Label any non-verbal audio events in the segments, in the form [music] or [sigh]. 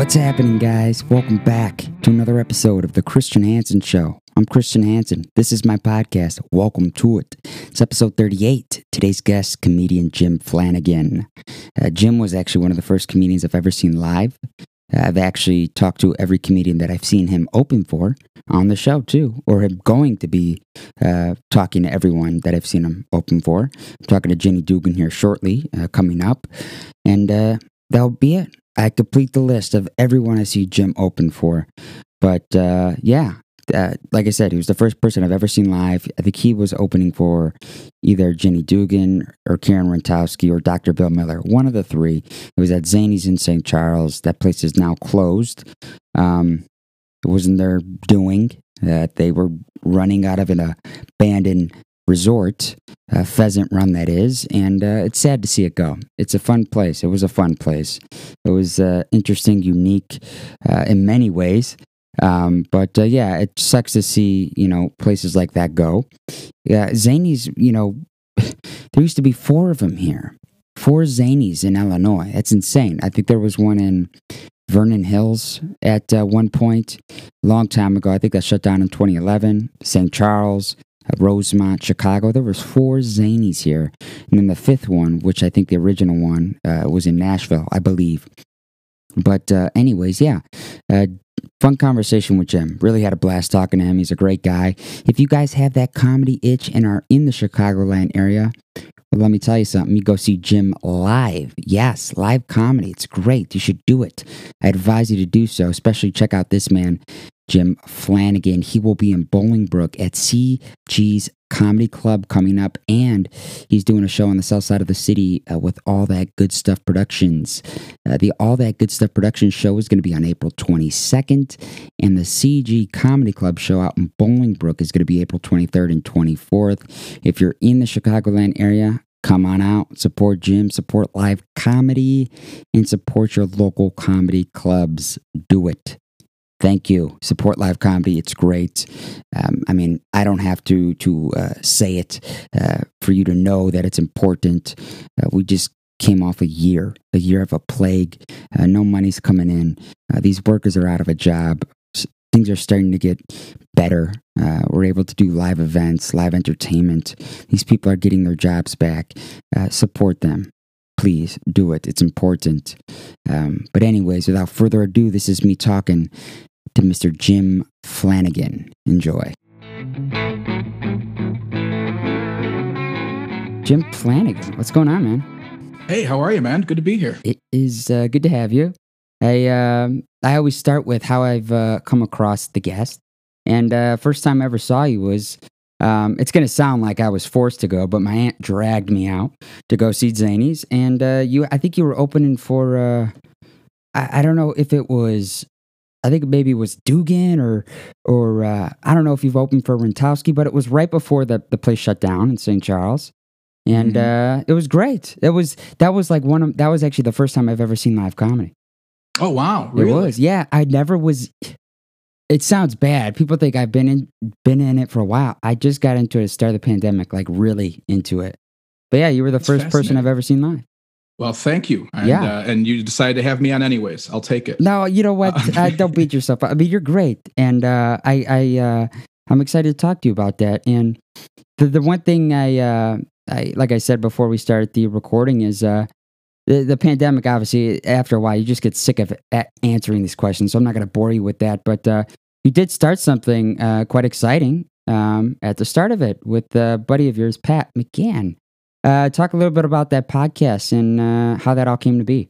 What's happening, guys? Welcome back to another episode of The Christian Hansen Show. I'm Christian Hansen. This is my podcast. Welcome to it. It's episode 38. Today's guest, comedian Jim Flannigan. Uh, Jim was actually one of the first comedians I've ever seen live. Uh, I've actually talked to every comedian that I've seen him open for on the show, too, or him going to be uh, talking to everyone that I've seen him open for. I'm talking to Jenny Dugan here shortly, uh, coming up. And uh, that'll be it. I complete the list of everyone I see Jim open for. But uh, yeah, uh, like I said, he was the first person I've ever seen live. I think he was opening for either Jenny Dugan or Karen Rontowski or Dr. Bill Miller, one of the three. It was at Zanies in St. Charles. That place is now closed. Um, it wasn't their doing. That they were running out of an abandoned resort, uh, Pheasant Run, that is, and uh, it's sad to see it go. It's a fun place. It was a fun place. It was uh, interesting, unique uh, in many ways. Um, but uh, yeah, it sucks to see you know places like that go. Yeah, Zanies, you know, [laughs] there used to be four of them here, four Zanies in Illinois. That's insane. I think there was one in Vernon Hills at uh, one point, long time ago. I think that shut down in 2011. St. Charles, uh, Rosemont, Chicago. There was four Zanies here, and then the fifth one, which I think the original one uh, was in Nashville, I believe. But uh, anyways, yeah, uh, fun conversation with Jim. Really had a blast talking to him. He's a great guy. If you guys have that comedy itch and are in the Chicagoland area, well, let me tell you something. You go see Jim live. Yes, live comedy. It's great. You should do it. I advise you to do so, especially check out this man, Jim Flannigan. He will be in Bolingbrook at CG's Comedy Club coming up, and he's doing a show on the south side of the city uh, with All That Good Stuff Productions. Uh, the All That Good Stuff Productions show is going to be on April 22nd, and the CG Comedy Club show out in Bolingbrook is going to be April 23rd and 24th. If you're in the Chicagoland area, Come on out, support Jim, support live comedy, and support your local comedy clubs. Do it. Thank you. Support live comedy. It's great. Um, I mean, I don't have to to uh, say it uh, for you to know that it's important. Uh, we just came off a year, a year of a plague. Uh, no money's coming in. Uh, these workers are out of a job. Things are starting to get better. Uh, we're able to do live events, live entertainment. These people are getting their jobs back. support them please do it. It's important. Um, but, anyways, without further ado, this is me talking to Mr. Jim Flannigan. Enjoy. Jim Flannigan, what's going on, man? Hey, how are you, man? Good to be here. It is uh, good to have you. I um, I always start with how I've uh, come across the guest, and uh, first time I ever saw you was um, it's going to sound like I was forced to go, but my aunt dragged me out to go see Zanies, and uh, you I think you were opening for uh, I, I don't know if it was I think maybe it was Dugan or or uh, I don't know if you've opened for Rontowski, but it was right before the the place shut down in St. Charles, and mm-hmm. uh, it was great. It was that was like one of that was actually the first time I've ever seen live comedy. Oh wow, really? It was, yeah. I never was. It sounds bad. People think I've been in been in it for a while. I just got into it at the start of the pandemic, like really into it. But yeah, you were the That's first person I've ever seen live. Well, thank you. And, yeah. Uh, and you decided to have me on anyways. I'll take it. No, you know what? [laughs] Uh, don't beat yourself up. I mean, you're great. And uh, I, I, uh, I'm excited to talk to you about that. And the, the one thing I, uh, I, like I said before we started the recording is, uh, the, the pandemic, obviously, after a while, you just get sick of answering these questions. So I'm not going to bore you with that. But you did start something quite exciting um, at the start of it with a buddy of yours, Pat McGann. Uh, talk a little bit about that podcast and uh, how that all came to be.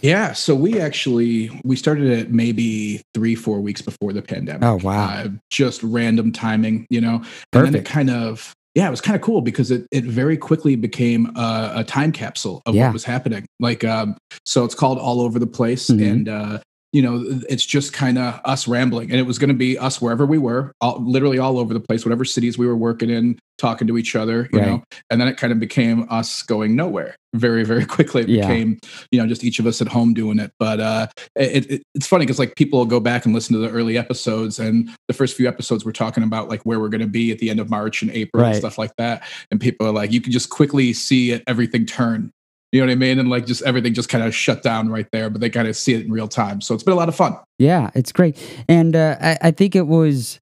Yeah, so we actually we started it maybe three four weeks before the pandemic. Oh wow! Uh, just random timing, you know. Perfect. And then it kind of yeah, it was kind of cool because it it very quickly became a, a time capsule of yeah. what was happening. Like, um, so it's called All Over the Place, mm-hmm. and uh, you know, it's just kind of us rambling. And it was going to be us wherever we were, all, literally all over the place, whatever cities we were working in, talking to each other, you right. know. And then it kind of became us going nowhere very, very [laughs] quickly. It yeah. became, you know, just each of us at home doing it. But uh, it, it, it's funny because like people will go back and listen to the early episodes, and the first few episodes we're talking about like where we're going to be at the end of March and April right. and stuff like that. And people are like, you can just quickly see it, everything turn You know what I mean? And like just everything just kind of shut down right there, but they kind of see it in real time. So it's been a lot of fun. Yeah, it's great. And uh, I, I think it was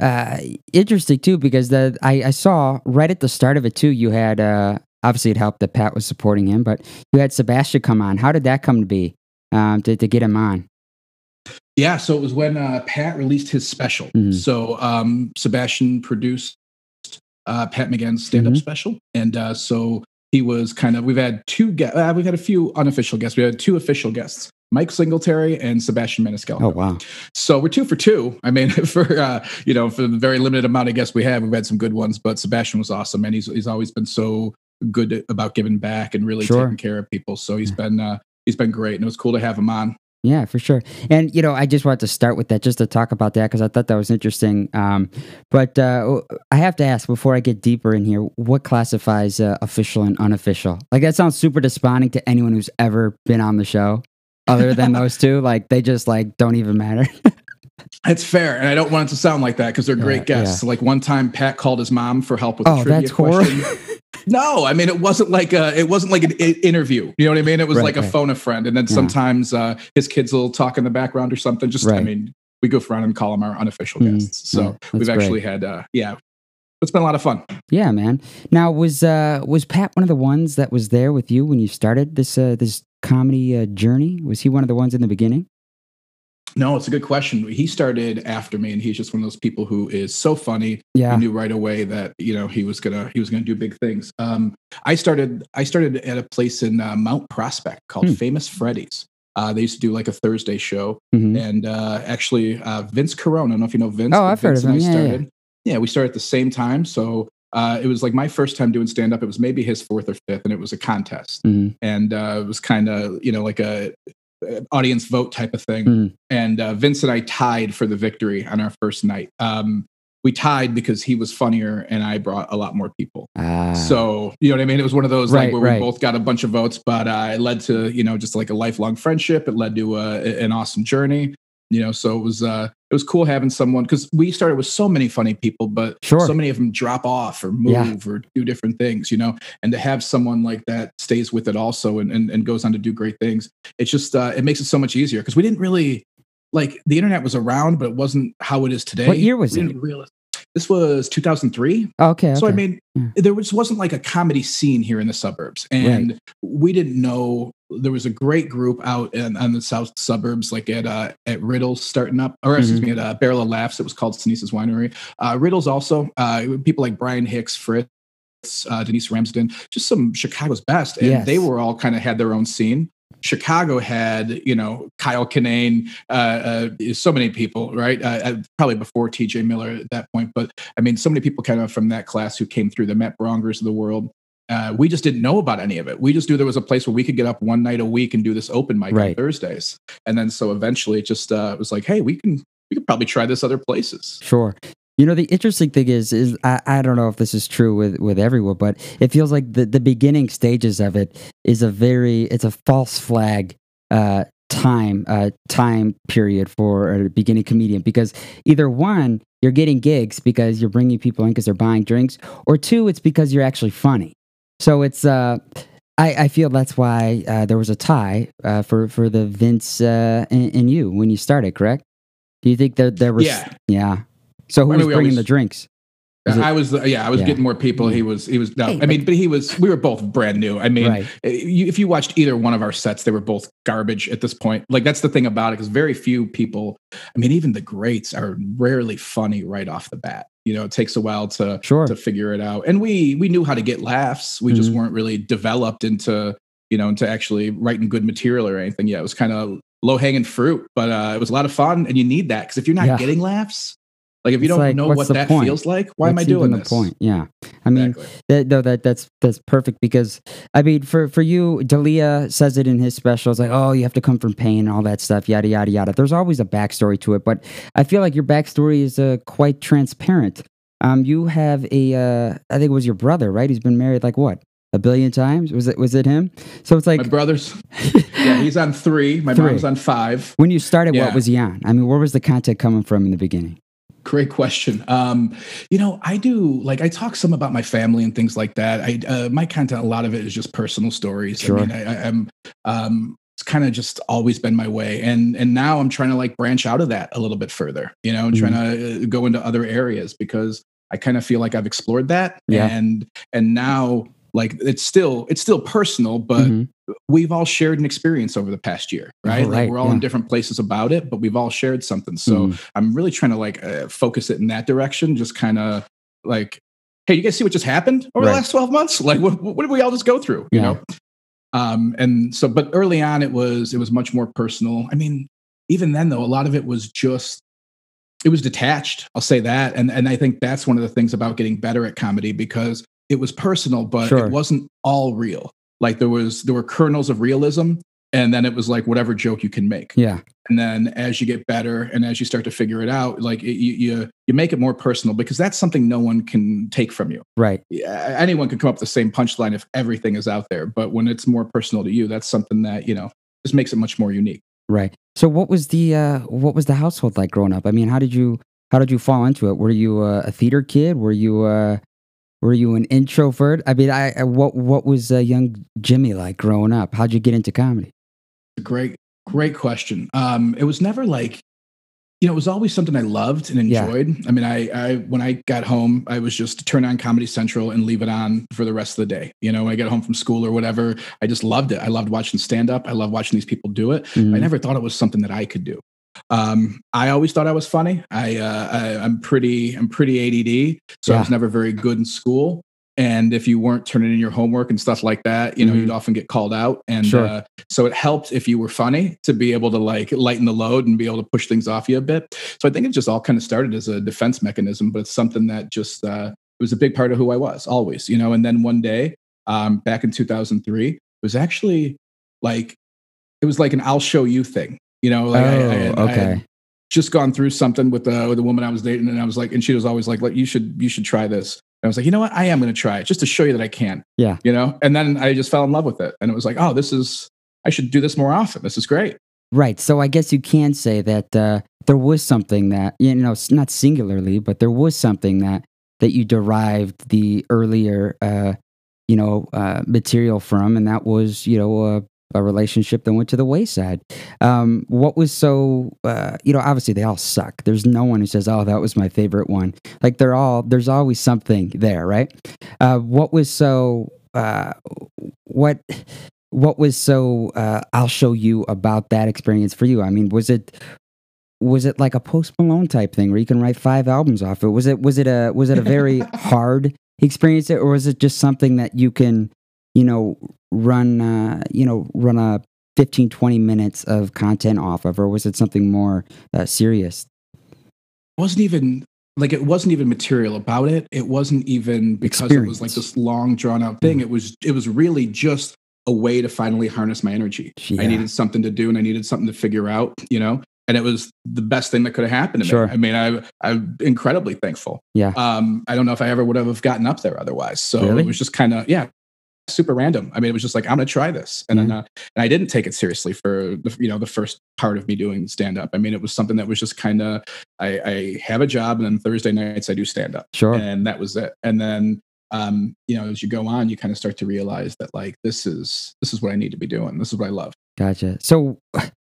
uh, interesting too because the I, I saw right at the start of it too. You had uh, obviously it helped that Pat was supporting him, but you had Sebastian come on. How did that come to be um, to to get him on? Yeah, so it was when uh, Pat released his special. Mm-hmm. So um, Sebastian produced uh, Pat McGann's stand-up mm-hmm. special, and uh, so he was kind of. We've had two. Ge- uh, we've had a few unofficial guests. We had two official guests. Mike Singletary and Sebastian Maniscalco. Oh wow! So we're two for two. I mean, [laughs] for uh, you know, for the very limited amount of guests we have, we've had some good ones. But Sebastian was awesome, and he's he's always been so good about giving back and really sure. taking care of people. So he's yeah. been uh, he's been great, and it was cool to have him on. Yeah, for sure. And you know, I just wanted to start with that just to talk about that because I thought that was interesting. Um, but uh, I have to ask before I get deeper in here, what classifies uh, official and unofficial? Like that sounds super desponding to anyone who's ever been on the show, other than those [laughs] two. Like they just like don't even matter. [laughs] It's fair, and I don't want it to sound like that because they're great yeah, guests. Yeah. Like one time, Pat called his mom for help with oh, a trivia question. [laughs] no, I mean it wasn't like a it wasn't like an interview. You know what I mean? It was right, like a phone a friend, and then yeah. sometimes uh, his kids will talk in the background or something. Just right. I mean, we goof around and call them our unofficial mm, guests. So we've actually great. had uh, yeah, it's been a lot of fun. Yeah, man. Now was uh, was Pat one of the ones that was there with you when you started this uh, this comedy uh, journey? Was he one of the ones in the beginning? No, it's a good question. He started after me, and he's just one of those people who is so funny. Yeah, he knew right away that you know he was gonna he was gonna do big things. Um, I started I started at a place in uh, Mount Prospect called hmm. Famous Freddy's. Uh, they used to do like a Thursday show, mm-hmm. and uh, actually uh, Vince Corona. I don't know if you know Vince. Oh, I've Vince heard of him. Yeah, started, yeah. yeah, we started at the same time, so uh, it was like my first time doing stand up. It was maybe his fourth or fifth, and it was a contest. Mm-hmm. And uh, it was kind of, you know, like a audience vote type of thing. Mm. And uh, Vince and I tied for the victory on our first night. Um, we tied because he was funnier and I brought a lot more people. Ah. So, you know what I mean? It was one of those right, like where right. we both got a bunch of votes, but uh, it led to, you know, just like a lifelong friendship. It led to uh, an awesome journey you know so it was uh it was cool having someone because we started with so many funny people but sure. so many of them drop off or move yeah. or do different things you know and to have someone like that stays with it also and, and, and goes on to do great things it's just uh it makes it so much easier because we didn't really like the internet was around but it wasn't how it is today what year was it realize, this was 2003 okay, so i mean yeah. there was wasn't like a comedy scene here in the suburbs and right. we didn't know there was a great group out in, on the south suburbs, like at uh, at Riddles starting up, or excuse mm-hmm. me, at uh, Barrel of Laughs. It was called Sneeze's Winery. Uh, Riddles also uh, people like Brian Hicks, Fritz, uh, Denise Ramsden, just some Chicago's best, and yes. they were all kind of had their own scene. Chicago had, you know, Kyle Kinane, uh, uh, so many people, right? Uh, uh probably before TJ Miller at that point, but I mean, so many people kind of from that class who came through the Matt Braungers of the world uh, we just didn't know about any of it. We just knew there was a place where we could get up one night a week and do this open mic right. on Thursdays. And then so eventually it just uh, was like, hey, we can we could probably try this other places. Sure. You know, the interesting thing is, is I, I don't know if this is true with, with everyone, but it feels like the, the beginning stages of it is a very, it's a false flag uh, time uh, time period for a beginning comedian because either one, you're getting gigs because you're bringing people in because they're buying drinks, or two, it's because you're actually funny. So it's uh, I, I feel that's why uh, there was a tie uh, for for the Vince uh, and, and, you when you started, correct? Do you think that there was? Yeah. Yeah. So who was bringing always, the drinks? I was, yeah, I was yeah. getting more people. He was, he was. No, hey, I mean, but, but, he was. We were both brand new. I mean, right. Eh, if you watched either one of our sets, they were both garbage at this point. Like that's the thing about it, because very few people. I mean, even the greats are rarely funny right off the bat. You know, it takes a while to sure. to figure it out. And we we knew how to get laughs. We mm-hmm. just weren't really developed into you know into actually writing good material or anything. Yeah, it was kind of low hanging fruit, but uh, it was a lot of fun. And you need that because if you're not yeah. getting laughs, like if you don't like, know what that point? feels like, why am I doing this? point, yeah. I mean, exactly. that, no, that that's that's perfect because I mean, for for you, D'Elia says it in his specials, like, oh, you have to come from pain and all that stuff, yada yada yada. There's always a backstory to it, but I feel like your backstory is uh, quite transparent. Um, you have a, uh, I think it was your brother, right? He's been married like what a billion times. Was it was it him? So it's like my brothers. [laughs] yeah, he's on three. My three. mom's on five. When you started, yeah. what was he on? I mean, where was the content coming from in the beginning? Great question. Um, you know, I do like I talk some about my family and things like that. I uh, my content, a lot of it is just personal stories. Sure. I mean, I, am um, it's kind of just always been my way, and and now I'm trying to like branch out of that a little bit further. You know, mm-hmm. trying to uh, go into other areas because I kind of feel like I've explored that, yeah. and and now like it's still it's still personal but mm-hmm. we've all shared an experience over the past year right, right like we're all yeah. in different places about it but we've all shared something so mm. i'm really trying to like uh, focus it in that direction just kind of like hey you guys see what just happened over right. the last 12 months like what, what did we all just go through you yeah. know um and so but early on it was it was much more personal i mean even then though a lot of it was just it was detached i'll say that and and i think that's one of the things about getting better at comedy because it was personal, but sure. it wasn't all real. Like there was there were kernels of realism, and then it was like whatever joke you can make. Yeah. And then as you get better and as you start to figure it out, like it, you, you you make it more personal because that's something no one can take from you. Right. Anyone can come up with the same punchline if everything is out there, but when it's more personal to you, that's something that you know just makes it much more unique. Right. So what was the uh, what was the household like growing up? I mean, how did you how did you fall into it? Were you uh, a theater kid? Were you uh, were you an introvert? I mean, I, I what what was uh, young Jimmy like growing up? How'd you get into comedy? Great, great question. Um, it was never like, you know, it was always something I loved and enjoyed. Yeah. I mean, I, I when I got home, I was just to turn on Comedy Central and leave it on for the rest of the day. You know, when I get home from school or whatever, I just loved it. I loved watching stand up. I love watching these people do it. Mm-hmm. I never thought it was something that I could do. Um, I always thought I was funny. I, uh, I am pretty I'm pretty ADD, so yeah. I was never very good in school. And if you weren't turning in your homework and stuff like that, you know, mm-hmm. you'd often get called out. And sure. uh, so it helped if you were funny to be able to like lighten the load and be able to push things off you a bit. So I think it just all kind of started as a defense mechanism, but it's something that just uh, it was a big part of who I was always, you know. And then one day, um, back in 2003, it was actually like it was like an "I'll show you" thing. You know, like oh, I, I, had, okay. I had just gone through something with the with the woman I was dating, and I was like, and she was always like, "Like you should you should try this." And I was like, you know what, I am going to try it just to show you that I can. Yeah, you know. And then I just fell in love with it, and it was like, oh, this is I should do this more often. This is great. Right. So I guess you can say that uh, there was something that you know, not singularly, but there was something that that you derived the earlier, uh, you know, uh, material from, and that was you know uh, a relationship that went to the wayside. Um, what was so, uh, you know, obviously they all suck. There's no one who says, oh, that was my favorite one. Like they're all, there's always something there, right? Uh, what was so, uh, what, what was so, uh, I'll show you about that experience for you? I mean, was it, was it like a Post Malone type thing where you can write five albums off it? Was it, was it a, was it a very [laughs] hard experience, or was it just something that you can, you know, run, uh, you know, run a 15, 20 minutes of content off of, or was it something more uh, serious? It wasn't even like it wasn't even material about it. It wasn't even because Experience. it was like this long drawn out thing. Mm. It was it was really just a way to finally harness my energy. Yeah. I needed something to do and I needed something to figure out, you know and it was the best thing that could have happened to sure. me. I mean, I, I'm incredibly thankful. Yeah. Um, I don't know if I ever would have gotten up there otherwise. So really? it was just kind of, yeah, super random. I mean, it was just like I'm going to try this, and mm-hmm. then, uh, and I didn't take it seriously for the you know the first part of me doing stand up. I mean, it was something that was just kind of I, I have a job, and then Thursday nights I do stand up, sure, and that was it. And then um, you know, as you go on, you kind of start to realize that like this is this is what I need to be doing. This is what I love. Gotcha. So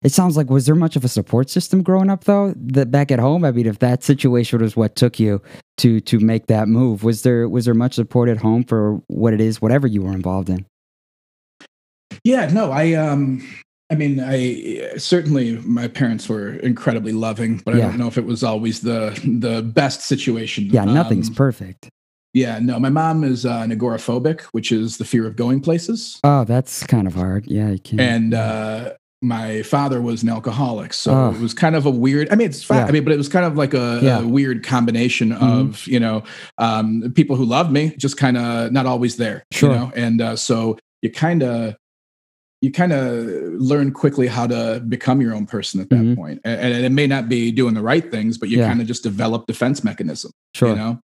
it sounds like was there much of a support system growing up though? That back at home, I mean, if that situation was what took you to to make that move, was there was there much support at home for what it is, whatever you were involved in? Yeah, no, I um I mean, I certainly my parents were incredibly loving, but yeah. I don't know if it was always the the best situation. Yeah, nothing's um, perfect. Yeah, no, my mom is uh, an agoraphobic, which is the fear of going places. Oh, that's kind of hard. Yeah, you can't. And uh, my father was an alcoholic so oh. it was kind of a weird i mean it's fine yeah. i mean but it was kind of like a, yeah. a weird combination mm-hmm. of you know um, people who loved me just kind of not always there sure. you know and uh, so you kind of you kind of learn quickly how to become your own person at that mm-hmm. point. And, and, it may not be doing the right things but you yeah. kind of just develop defense mechanism sure. you know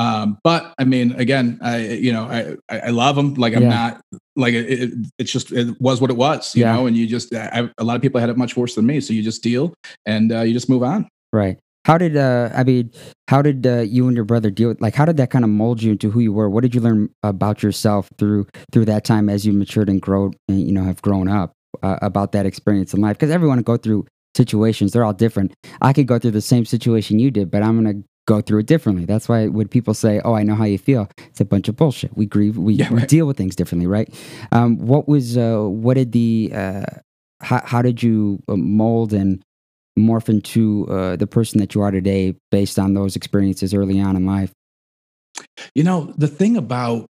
um, but I mean, again, I you know I I love them. Like I'm yeah. not like it, It's just it was what it was, you yeah. know. And you just I, a lot of people had it much worse than me, so you just deal and uh, you just move on. Right. How did uh, I mean? How did uh, you and your brother deal with like? How did that kind of mold you into who you were? What did you learn about yourself through through that time as you matured and grow and you know have grown up uh, about that experience in life? Because everyone go through situations; they're all different. I could go through the same situation you did, but I'm gonna go through it differently. That's why when people say, "Oh, I know how you feel," it's a bunch of bullshit. We grieve, we, yeah, right. we deal with things differently, right? Um, what was uh, what did the uh, how, how did you uh, mold and morph into uh, the person that you are today based on those experiences early on in life? You know, the thing about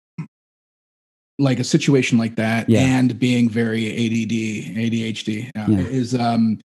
like a situation like that yeah. and being very ADD, ADHD uh, yeah. is um,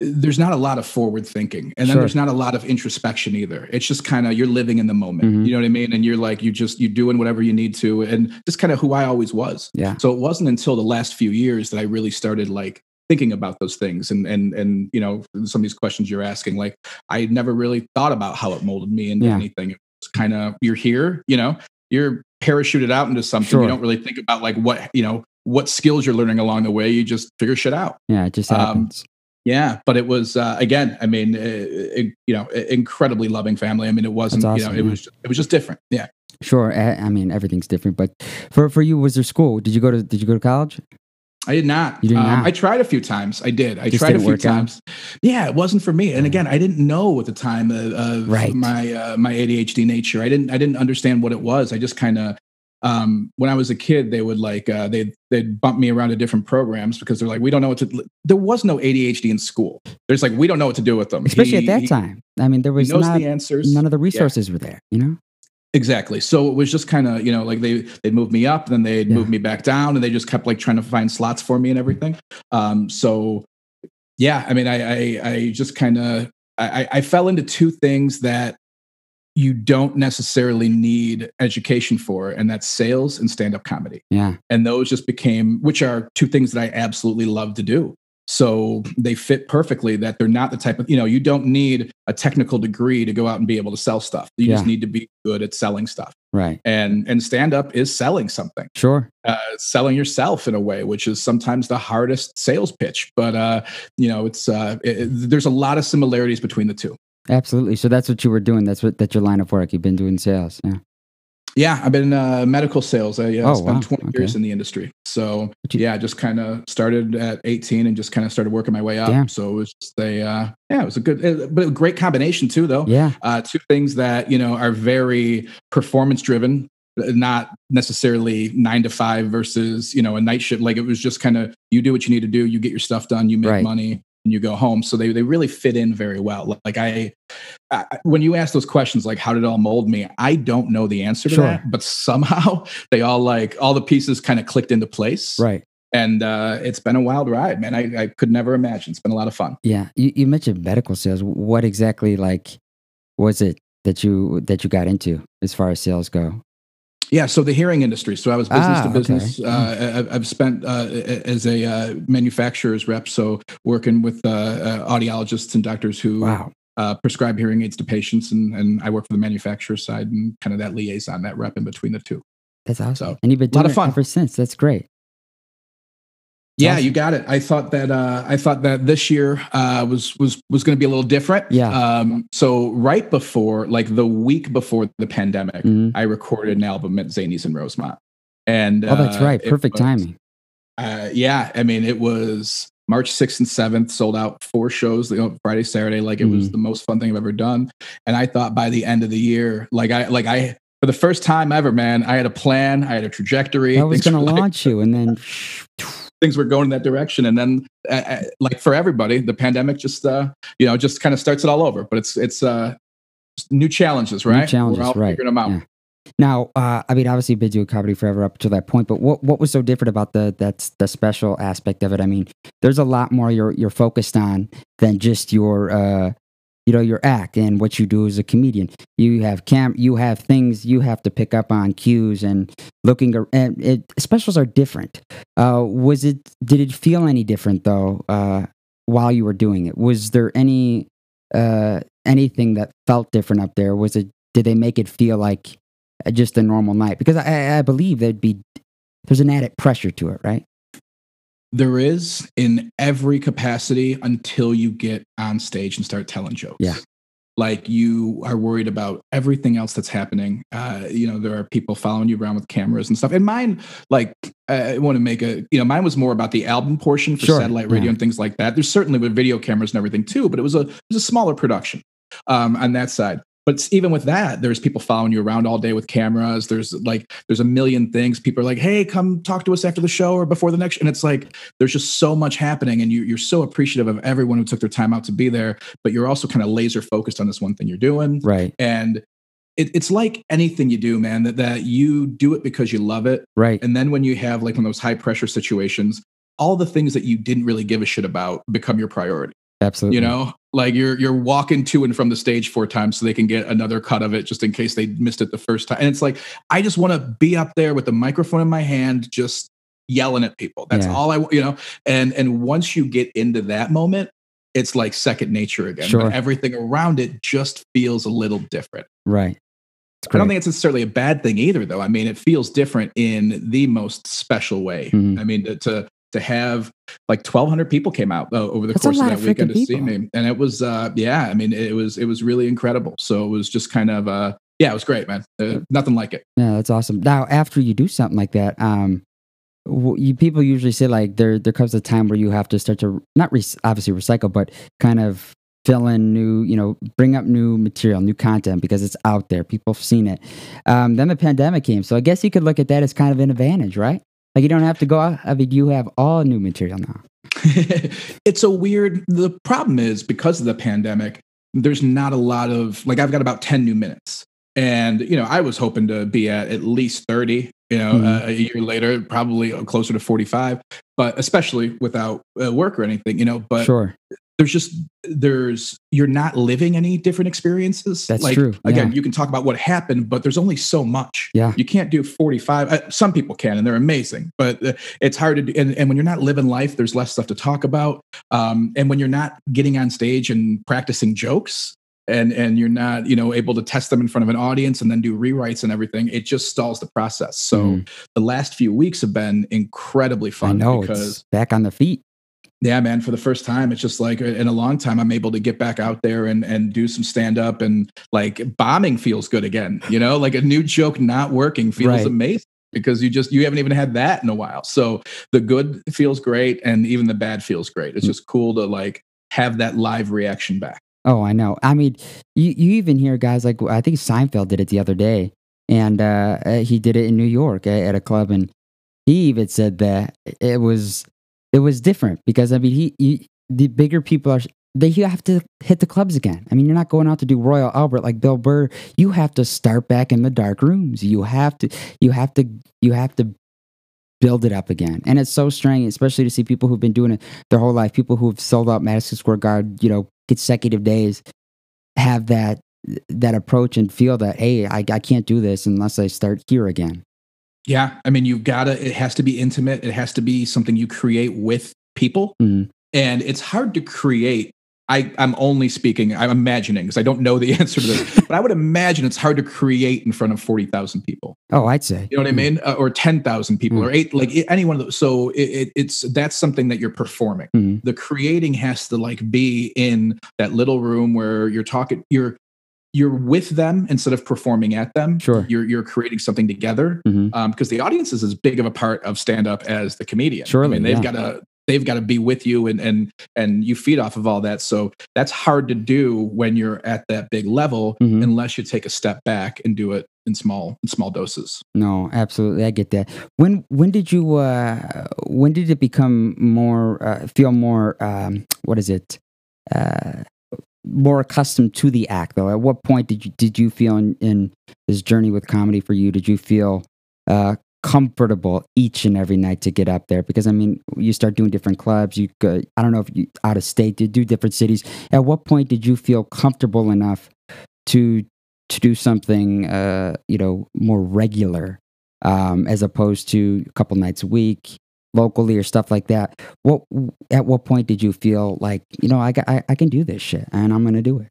there's not a lot of forward thinking and then sure. there's not a lot of introspection either. It's just kind of you're living in the moment mm-hmm. you know what i mean? And you're like you just you're doing whatever you need to and just kind of who i always was. Yeah. So it wasn't until the last few years that i really started like thinking about those things and and and you know some of these questions you're asking like i never really thought about how it molded me into yeah. anything. It's kind of you're here you know? You're parachuted out into something. Sure. you don't really think about like what you know what skills you're learning along the way. You just figure shit out. Yeah it just um, happens. um, yeah, but it was uh, again. I mean, it, it, you know, incredibly loving family. I mean, it wasn't. Awesome, you know, it was. It was just different. Yeah. Sure. I mean, everything's different. But for for you, was there school? Did you go to Did you go to college? I did not. You did um, not. I tried a few times. I did. I Just tried a few times. Out. Yeah, it wasn't for me. And again, I didn't know at the time of, of right. my uh, my ADHD nature. I didn't I didn't understand what it was. I just kind of um, when I was a kid, they would like uh, they they'd bump me around to different programs because they're like, we don't know what to. There was no ADHD in school. There's like we don't know what to do with them, especially he, at that he, time. I mean, there was not, the answers. None of the resources yeah. were there. You know. Exactly. So it was just kind of, you know, like they they'd move me up, then they'd yeah. move me back down, and they just kept like trying to find slots for me and everything. Um, so yeah, I mean, I I, I just kind of I, I fell into two things that you don't necessarily need education for, and that's sales and stand up comedy. Yeah. And those just became, which are two things that I absolutely love to do. So they fit perfectly that they're not the type of, you know, you don't need a technical degree to go out and be able to sell stuff. You yeah. just need to be good at selling stuff. Right. And and stand up is selling something. Sure. Uh, selling yourself in a way, which is sometimes the hardest sales pitch. But uh, you know, it's uh, it, there's a lot of similarities between the two. Absolutely. So that's what you were doing. That's what that's your line of work. You've been doing sales. Yeah. Yeah, I've been uh, medical sales. I uh, oh, spent wow. 20 okay. years in the industry. So yeah, just kind of started at 18 and just kind of started working my way up. So it was just a uh, yeah, it was a good, uh, but a great combination too, though. Yeah, uh, two things that you know are very performance driven, not necessarily nine to five versus you know a night shift. Like it was just kind of you do what you need to do, you get your stuff done, you make right. money, and you go home. So they, they really fit in very well. Like I, I, when you ask those questions, like how did it all mold me? I don't know the answer to sure. that, but somehow [laughs] they all like all the pieces kind of clicked into place. Right. And uh, it's been a wild ride, man. I, I could never imagine. It's been a lot of fun. Yeah. You, you mentioned medical sales. What exactly like was it that you that you got into as far as sales go? Yeah, so the hearing industry. So I was business ah, to business. Okay. Uh, I've spent uh, as a uh, manufacturer's rep, so working with uh, uh, audiologists and doctors who wow. Uh, prescribe hearing aids to patients, and, and I work for the manufacturer side and kind of that liaison, that rep in between the two. That's awesome. So, and you've been doing a lot of fun. ever since. That's great yeah, you got it. I thought that uh, I thought that this year uh, was was was going to be a little different. Yeah. Um, so right before, like the week before the pandemic, mm-hmm. I recorded an album at Zanies in Rosemont. And oh, that's uh, right, perfect was, timing. Uh, yeah, I mean, it was March sixth and seventh, sold out four shows. You know, Friday, Saturday, like it mm-hmm. was the most fun thing I've ever done. And I thought by the end of the year, like I like I for the first time ever, man, I had a plan, I had a trajectory. I was going to launch you, and then [laughs] things were going in that direction. And then, uh, uh, like for everybody, the pandemic just uh, you know just kind of starts it all over. But it's it's uh, new challenges, right? New challenges, right? Figuring them out. Yeah. Now, uh, I mean, obviously, you've been doing comedy forever up to that point, but what what was so different about the that's the special aspect of it? I mean, there's a lot more you're you're focused on than just your uh, you know your act and what you do as a comedian. You have cam you have things you have to pick up on cues and looking and it, specials are different. Uh, was it did it feel any different though uh, while you were doing it? Was there any uh, anything that felt different up there? Was it did they make it feel like just a normal night? Because i, I believe there'd be there's an added pressure to it right there is in every capacity until you get on stage and start telling jokes. Yeah. like you are worried about everything else that's happening. Uh, you know, there are people following you around with cameras and stuff. And mine, like, I want to make a, you know, mine was more about the album portion for sure. satellite radio yeah. and things like that. There's certainly with video cameras and everything too, but it was a, it was a smaller production um, on that side but even with that there's people following you around all day with cameras. There's like there's a million things. People are like hey come talk to us after the show or before the next and it's like there's just so much happening and you, you're so appreciative of everyone who took their time out to be there but you're also kind of laser focused on this one thing you're doing. Right. And it, it's like anything you do man that, that you do it because you love it. Right. And then when you have like one of those high pressure situations all the things that you didn't really give a shit about become your priority. Absolutely. You know, like you're you're walking to and from the stage four times so they can get another cut of it just in case they missed it the first time. And it's like I just want to be up there with the microphone in my hand, just yelling at people. That's yeah. all I you know. And and once you get into that moment, it's like second nature again. Sure. But everything around it just feels a little different. Right. I don't think it's necessarily a bad thing either, though. I mean, it feels different in the most special way. Mm-hmm. I mean, to, to to have like 1200 people came out uh, over the That's course of that of weekend to see me. and it was uh yeah i mean it was it was really incredible. So it was just kind of uh yeah it was great man. Uh, nothing like it. Yeah that's awesome. Now after you do something like that um you, people usually say like there there comes a time where you have to start to not re- obviously recycle but kind of fill in new you know bring up new material new content because it's out there. People have seen it. Um, then the pandemic came. So i guess you could look at that as kind of an advantage right like you don't have to go out. I mean, you have all new material now. [laughs] it's a weird. The problem is because of the pandemic, there's not a lot of like I've got about ten new minutes, and you know I was hoping to be at at least thirty. You know, mm-hmm. uh, a year later, probably closer to forty-five. But especially without uh, work or anything, you know. But sure there's just there's you're not living any different experiences. That's like, true yeah. again you can talk about what happened but there's only so much. Yeah. You can't do 45 uh, some people can and they're amazing but uh, it's hard to do and, and when you're not living life there's less stuff to talk about. Um, and when you're not getting on stage and practicing jokes and and you're not you know able to test them in front of an audience and then do rewrites and everything it just stalls the process. So mm. the last few weeks have been incredibly fun I know, because back on the feet yeah man for the first time it's just like in a long time i'm able to get back out there and and do some stand up and like bombing feels good again you know? Like a new joke not working feels right. amazing because you just you haven't even had that in a while. So the good feels great and even the bad feels great. It's mm. just cool to like have that live reaction back. Oh i know. I mean you, you even hear guys like i think seinfeld did it the other day and uh, uh he did it in new york at a club and he even said that it was it was different because I mean, he, he the bigger people are they have to hit the clubs again. I mean, you're not going out to do Royal Albert like Bill Burr. You have to start back in the dark rooms. You have to, you have to, you have to build it up again. And it's so strange, especially to see people who've been doing it their whole life, people who've sold out Madison Square Garden, you know, consecutive days, have that that approach and feel that hey, I, I can't do this unless I start here again. Yeah. I mean, you've got to, it has to be intimate. It has to be something you create with people. Mm. And it's hard to create. I, I'm only speaking, I'm imagining because I don't know the [laughs] answer to this, but I would imagine it's hard to create in front of 40,000 people. Oh, I'd say. You know what mm. I mean? Uh, or 10,000 people mm. or eight, like any one of those. So it, it, it's, that's something that you're performing. Mm. The creating has to like be in that little room where you're talking, you're, you're with them instead of performing at them. Sure. You're you're creating something together because mm-hmm. um, the audience is as big of a part of stand up as the comedian. Sure. I mean, they've yeah. got to they've got to be with you and and and you feed off of all that. So that's hard to do when you're at that big level mm-hmm. unless you take a step back and do it in small in small doses. No, absolutely, I get that. When when did you uh when did it become more uh, feel more um what is it uh more accustomed to the act though? At what point did you did you feel in, in this journey with comedy for you did you feel uh, comfortable each and every night to get up there? Because i mean you start doing different clubs you go i don't know if you out of state to do different cities. At what point did you feel comfortable enough to to do something uh you know more regular um as opposed to a couple nights a week locally or stuff like that. What at what point did you feel like you know I I, I can do this shit and I'm going to do it?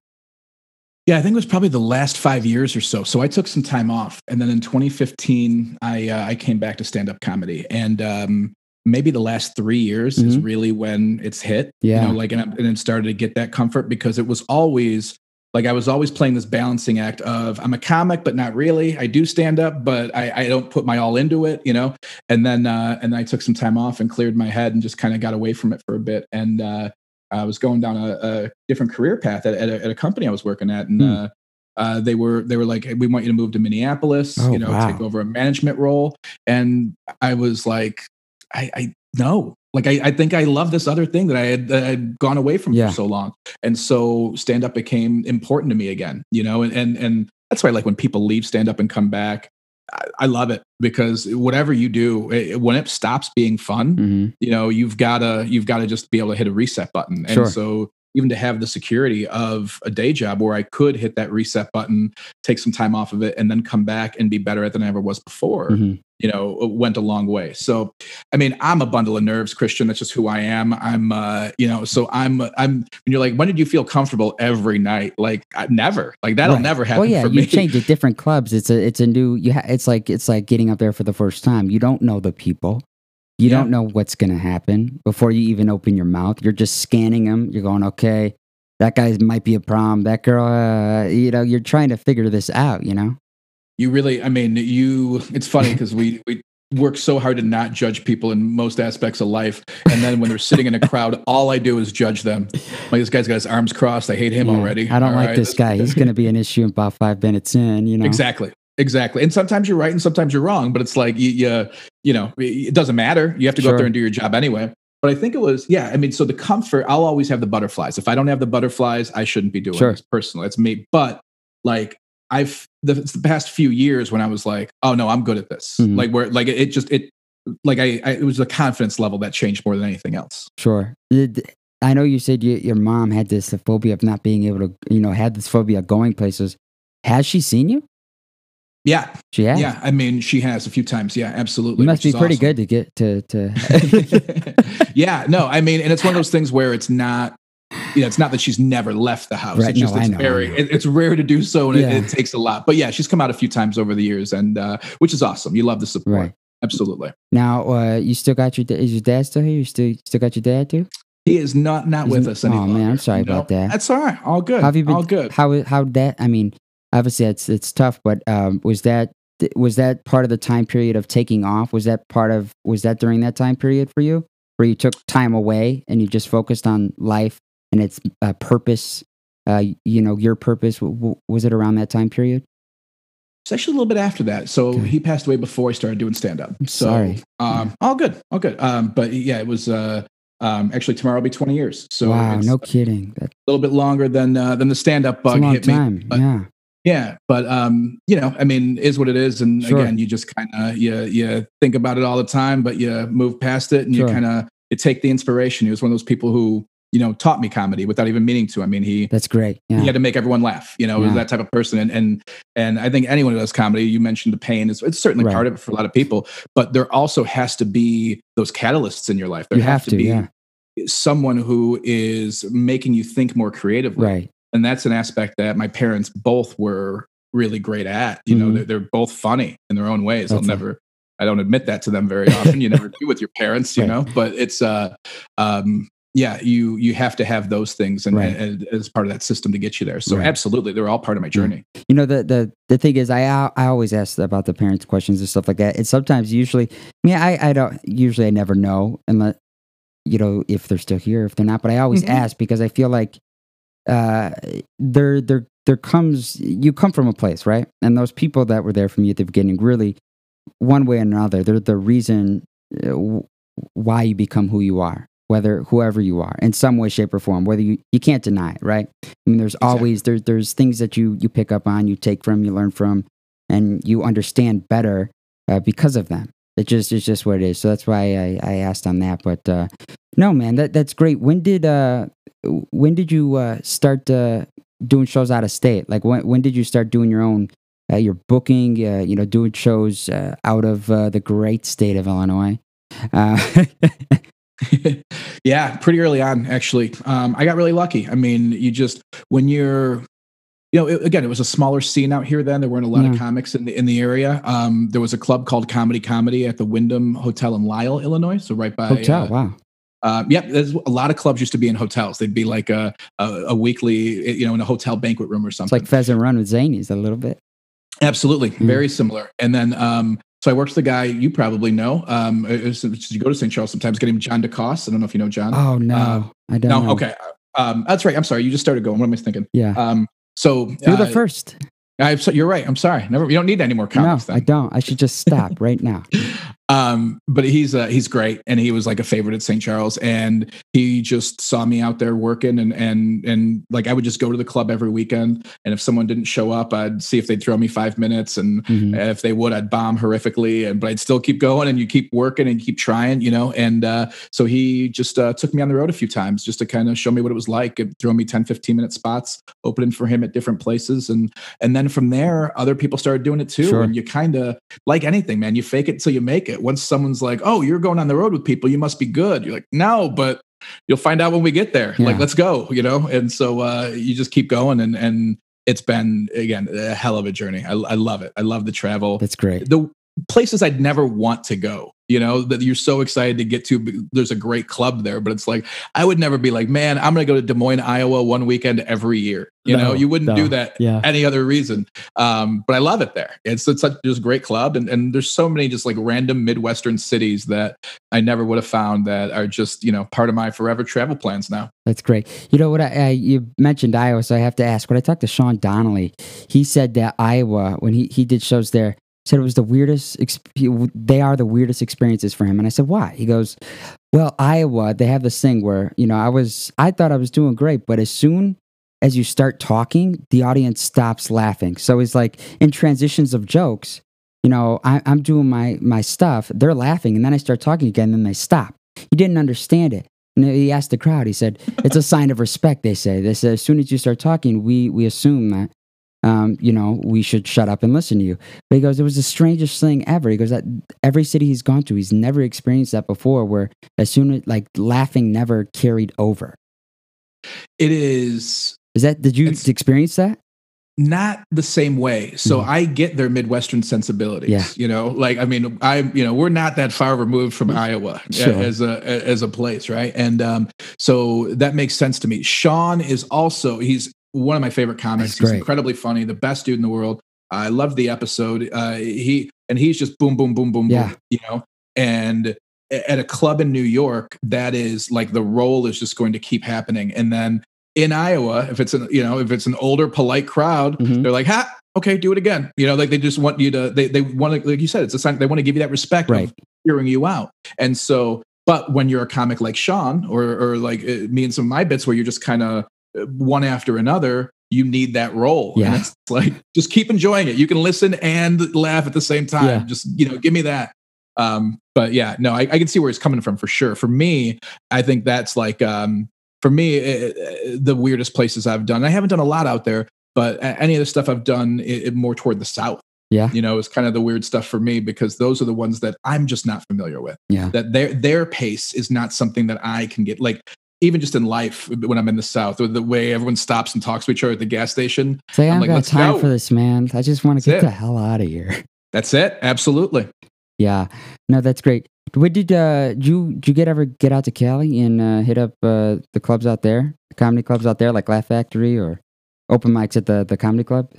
Yeah, I think it was probably the last five years or so. So I took some time off, and then in 2015, I uh, I came back to stand up comedy, and um, maybe the last three years mm-hmm. is really when it's hit. Yeah, you know, like and, and it started to get that comfort because it was always like I was always playing this balancing act of I'm a comic, but not really. I do stand up, but I, I don't put my all into it, you know. And then uh, and I took some time off and cleared my head and just kind of got away from it for a bit. And uh, I was going down a, a different career path at, at, a, at, a, company I was working at, and. Hmm. Uh, uh, they were they were like, hey, we want you to move to Minneapolis, oh, you know, wow. take over a management role. And I was like, I, I no, like I, I think I love this other thing that I had, that I had gone away from yeah. for so long. And so stand up became important to me again, you know, and, and, and that's why like when people leave stand up and come back, I, I love it because whatever you do, it, when it stops being fun, mm-hmm. you know, you've gotta, you've gotta just be able to hit a reset button. And sure. so even to have the security of a day job where I could hit that reset button, take some time off of it, and then come back and be better at than I ever was before. Mm-hmm. you know went a long way. So i mean i'm a bundle of nerves christian. That's just who i am. I'm uh you know so i'm i'm when you're like when did you feel comfortable every night? Like I, never. Like that'll right. never happen well yeah you me. change at different clubs. It's a it's a new you ha- it's like it's like getting up there for the first time. You don't know the people you yeah. don't know what's going to happen before you even open your mouth. You're just scanning them you're going okay that guy might be a problem. That girl uh, you know you're trying to figure this out you know? You really i mean you it's funny [laughs] because we we work so hard to not judge people in most aspects of life. And then when they're sitting in a crowd all i do is judge them. Like this guy's got his arms crossed. I hate him yeah, already. I don't all like right? this guy. He's going to be an issue in about five minutes in you know? Exactly exactly and sometimes you're right and sometimes you're wrong but it's like you you, you know it doesn't matter you have to go sure. up there and do your job anyway but I think it was, yeah. I mean, so the comfort, I'll always have the butterflies. If I don't have the butterflies, I shouldn't be doing sure. this personally. It's me. But like I've the, the, past few years when I was like, oh no, I'm good at this. Mm-hmm. Like where like it, just it like I, I, it was the confidence level that changed more than anything else. Sure. I know you said you, your mom had this phobia of not being able to, you know, had this phobia of going places. Has she seen you? Yeah, she has. Yeah, I mean, she has a few times. Yeah, absolutely. You must be pretty awesome. good to get to to. [laughs] [laughs] yeah, no, I mean, and it's one of those things where it's not you know, it's not that she's never left the house. Right. It's just no, it's know, very it, it's rare to do so and yeah. it, it, takes a lot. But yeah, she's come out a few times over the years and uh, which is awesome. You love the support. Right. Absolutely. Now, uh, you still got your is your dad still here? You still still got your dad too? He is not not with us anymore. Oh man, I'm sorry about that. That's all right. All good. How have you been? All good. How how that? I mean, obviously it's it's tough, but um, was that was that part of the time period of taking off? Was that part of was that during that time period for you, where you took time away and you just focused on life and its uh, purpose, uh, you know, your purpose, w- w- was it around that time period? It's actually a little bit after that. So okay. he passed away before I started doing stand up. So, Sorry. Um, all good. All good. Um, but yeah, it was, uh, um, actually tomorrow will be 20 years. So wow, no kidding. That's a little bit longer than, uh, than the stand up bug hit time. me. But, yeah. Yeah, but um, you know, I mean, is what it is, and sure. again, you just kind of you you think about it all the time, but you move past it, and sure. you kind of you take the inspiration. He was one of those people who you know, taught me comedy without even meaning to. I mean, he that's great. Yeah. He had to make everyone laugh. You know, yeah. that type of person. And and and I think anyone who does comedy, you mentioned the pain is it's certainly right. part of it for a lot of people, but there also has to be those catalysts in your life. There you have, have to, to, be yeah. someone who is making you think more creatively. Right. And that's an aspect that my parents both were really great at. You mm-hmm. know, they're, they're, both funny in their own ways. That's I'll never. I don't admit that to them very often. You never do with your parents, you [laughs] right. know. But it's uh, um, yeah, you you have to have those things and, right. and, as part of that system to get you there. So right. absolutely, they're all part of my journey. You know, the the the thing is, I I always ask about the parents' questions and stuff like that. And sometimes, usually, I mean, I I don't usually I never know unless you know if they're still here, if they're not. But I always mm-hmm. ask because I feel like uh there there there comes you come from a place right, and those people that were there from you at the beginning really one way or another they're the reason uh, why you become who you are whether whoever you are in some way shape or form whether you you can't deny it right? I mean there's exactly. always there, there's things that you you pick up on you take from you learn from and you understand better uh, because of them it just it's just what it is. So that's why i i asked on that. But uh no man that that's great. When did uh when did you uh start uh doing shows out of state? Like when when did you start doing your own uh, your booking uh, you know doing shows uh, out of uh, the great state of illinois? Uh, [laughs] [laughs] yeah, pretty early on, actually. Um, I got really lucky. I mean, you just when you're, you know, it, again, it was a smaller scene out here then. There weren't a lot yeah. of comics in the in the area. Um, there was a club called Comedy Comedy at the Wyndham Hotel in Lisle, Illinois. So right by hotel. Uh, wow. Uh, yep, there's a lot of clubs used to be in hotels. They'd be like a, a, a weekly, you know, in a hotel banquet room or something. It's like Pheasant Run with Zanies a little bit. Absolutely, mm. very similar. And then, um, so I worked with a guy you probably know. Um, you go to St. Charles sometimes. Get him John DeCoste. I don't know if you know John. Oh no, uh, I don't. No, know. okay. Um, that's right. I'm sorry. You just started going. What am I thinking? Yeah. Um, so you're uh, the first. I'm so you're right. I'm sorry. Never. You don't need any more comments. No, then. I don't. I should just stop right now. [laughs] Um, but he's uh, he's great, and he was like a favorite at St. Charles, and he just saw me out there working, and and and like I would just go to the club every weekend, and if someone didn't show up, I'd see if they'd throw me five minutes, and mm-hmm. if they would, I'd bomb horrifically, and but I'd still keep going, and you keep working and keep trying, you know. And uh, so he just uh, took me on the road a few times just to kind of show me what it was like, and throw me 10, 15 minute spots, opening for him at different places, and and then from there, other people started doing it too, sure. and you kind of like anything, man, you fake it till you make it once someone's like, "Oh, you're going on the road with people, you must be good." You're like, "No, but you'll find out when we get there. Yeah. Like, let's go." You know, and so uh, you just keep going, and and it's been again a hell of a journey. I, I love it. I love the travel. That's great. The places I'd never want to go you know that you're so excited to get to there's a great club there but it's like i would never be like man i'm going to go to des moines iowa one weekend every year you no, know you wouldn't no. do that yeah. any other reason um, but i love it there it's, it's such just a great club and, and there's so many just like random midwestern cities that i never would have found that are just you know part of my forever travel plans now that's great you know what I, I you mentioned iowa so i have to ask when i talked to sean donnelly he said that iowa when he, he did shows there said it was the weirdest they are the weirdest experiences for him. And i said why? He goes well iowa they have this thing where you know i was i thought i was doing great but as soon as you start talking the audience stops laughing. So it's like in transitions of jokes you know I, am doing my my stuff they're laughing and then i start talking again and then they stop. He didn't understand it. And he asked the crowd he said it's a sign of respect they say. They said as soon as you start talking we we assume that um, you know, we should shut up and listen to you. But he goes, it was the strangest thing ever. He goes, that every city he's gone to, he's never experienced that before, where as soon as like laughing never carried over. It is. Is that, did you experience that? Not the same way. So mm. I get their Midwestern sensibilities. Yeah. You know, like, I mean, I, you know, we're not that far removed from Iowa sure. as a, as a place. Right. And, um, so that makes sense to me. Sean is also, he's, one of my favorite comics. He's incredibly funny, the best dude in the world. I love the episode. Uh, he and he's just boom, boom, boom, boom, yeah. boom. You know, and at a club in New York, that is like the role is just going to keep happening. And then in Iowa, if it's an you know if it's an older polite crowd, mm-hmm. they're like, ha, okay, do it again. You know, like they just want you to they they want to like you said, it's a sign they want to give you that respect right. of hearing you out. And so, but when you're a comic like Sean or or like uh, me and some of my bits where you're just kind of one after another, you need that role. Yeah. And it's like, just keep enjoying it. You can listen and laugh at the same time. Yeah. Just, you know, give me that. Um, but yeah, no, I, I, can see where it's coming from for sure. For me, I think that's like, um, for me, it, it, the weirdest places I've done. I haven't done a lot out there, but any of the stuff I've done it, more toward the South. Yeah. You know, it's kind of the weird stuff for me because those are the ones that I'm just not familiar with. Yeah. That their their pace is not something that I can get. Like even just in life when I'm in the South, or the way everyone stops and talks to each other at the gas station. Say, I am like, got time go. for this, man. I just want to get the hell out of here. That's it. Absolutely. Yeah. No, that's great. What did uh did you did you get ever get out to Cali and uh, hit up uh, the clubs out there, the comedy clubs out there, like Laugh Factory or open mics at the the comedy club?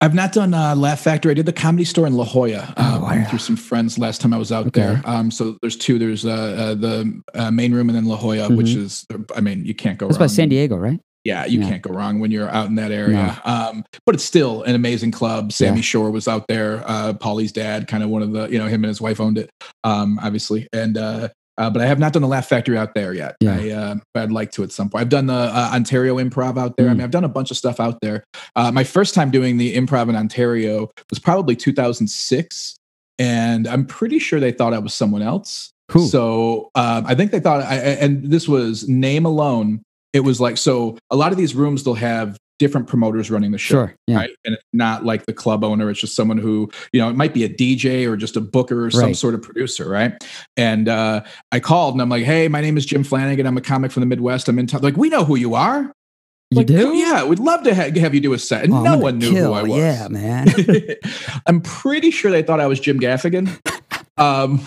I've not done uh, Laugh Factory. I did the Comedy Store in La Jolla. Oh, wow. through some friends last time I was out okay. there. Um, so there's two. There's uh, uh, the uh, main room and then La Jolla, mm-hmm. which is, I mean, you can't go That's wrong. by San Diego, right? Yeah, you yeah. can't go wrong when you're out in that area. No. Um, but it's still an amazing club. Sammy yeah. Shore was out there. Uh, Pauly's dad, kind of one of the, you know, him and his wife owned it, um, obviously. And uh, uh, but I have not done the Laugh Factory out there yet. Yeah. I, uh, but I'd like to at some point. I've done the uh, Ontario Improv out there. Mm. I mean, I've done a bunch of stuff out there. Uh, my first time doing the Improv in Ontario was probably 2006, and I'm pretty sure they thought I was someone else. Who? So um, I think they thought, I, and this was name alone. It was like so. A lot of these rooms they'll have different promoters running the show. Sure. Yeah. Right. And it's not like the club owner. It's just someone who, you know, it might be a DJ or just a booker or some right. sort of producer. Right. And uh, I called and I'm like, hey, my name is Jim Flannigan. I'm a comic from the Midwest. I'm in town. Like, we know who you are. You like, do? Yeah, we'd love to ha- have you do a set. And oh, no one knew kill. who I was. Yeah, man. [laughs] I'm pretty sure they thought I was Jim Gaffigan. [laughs] Um,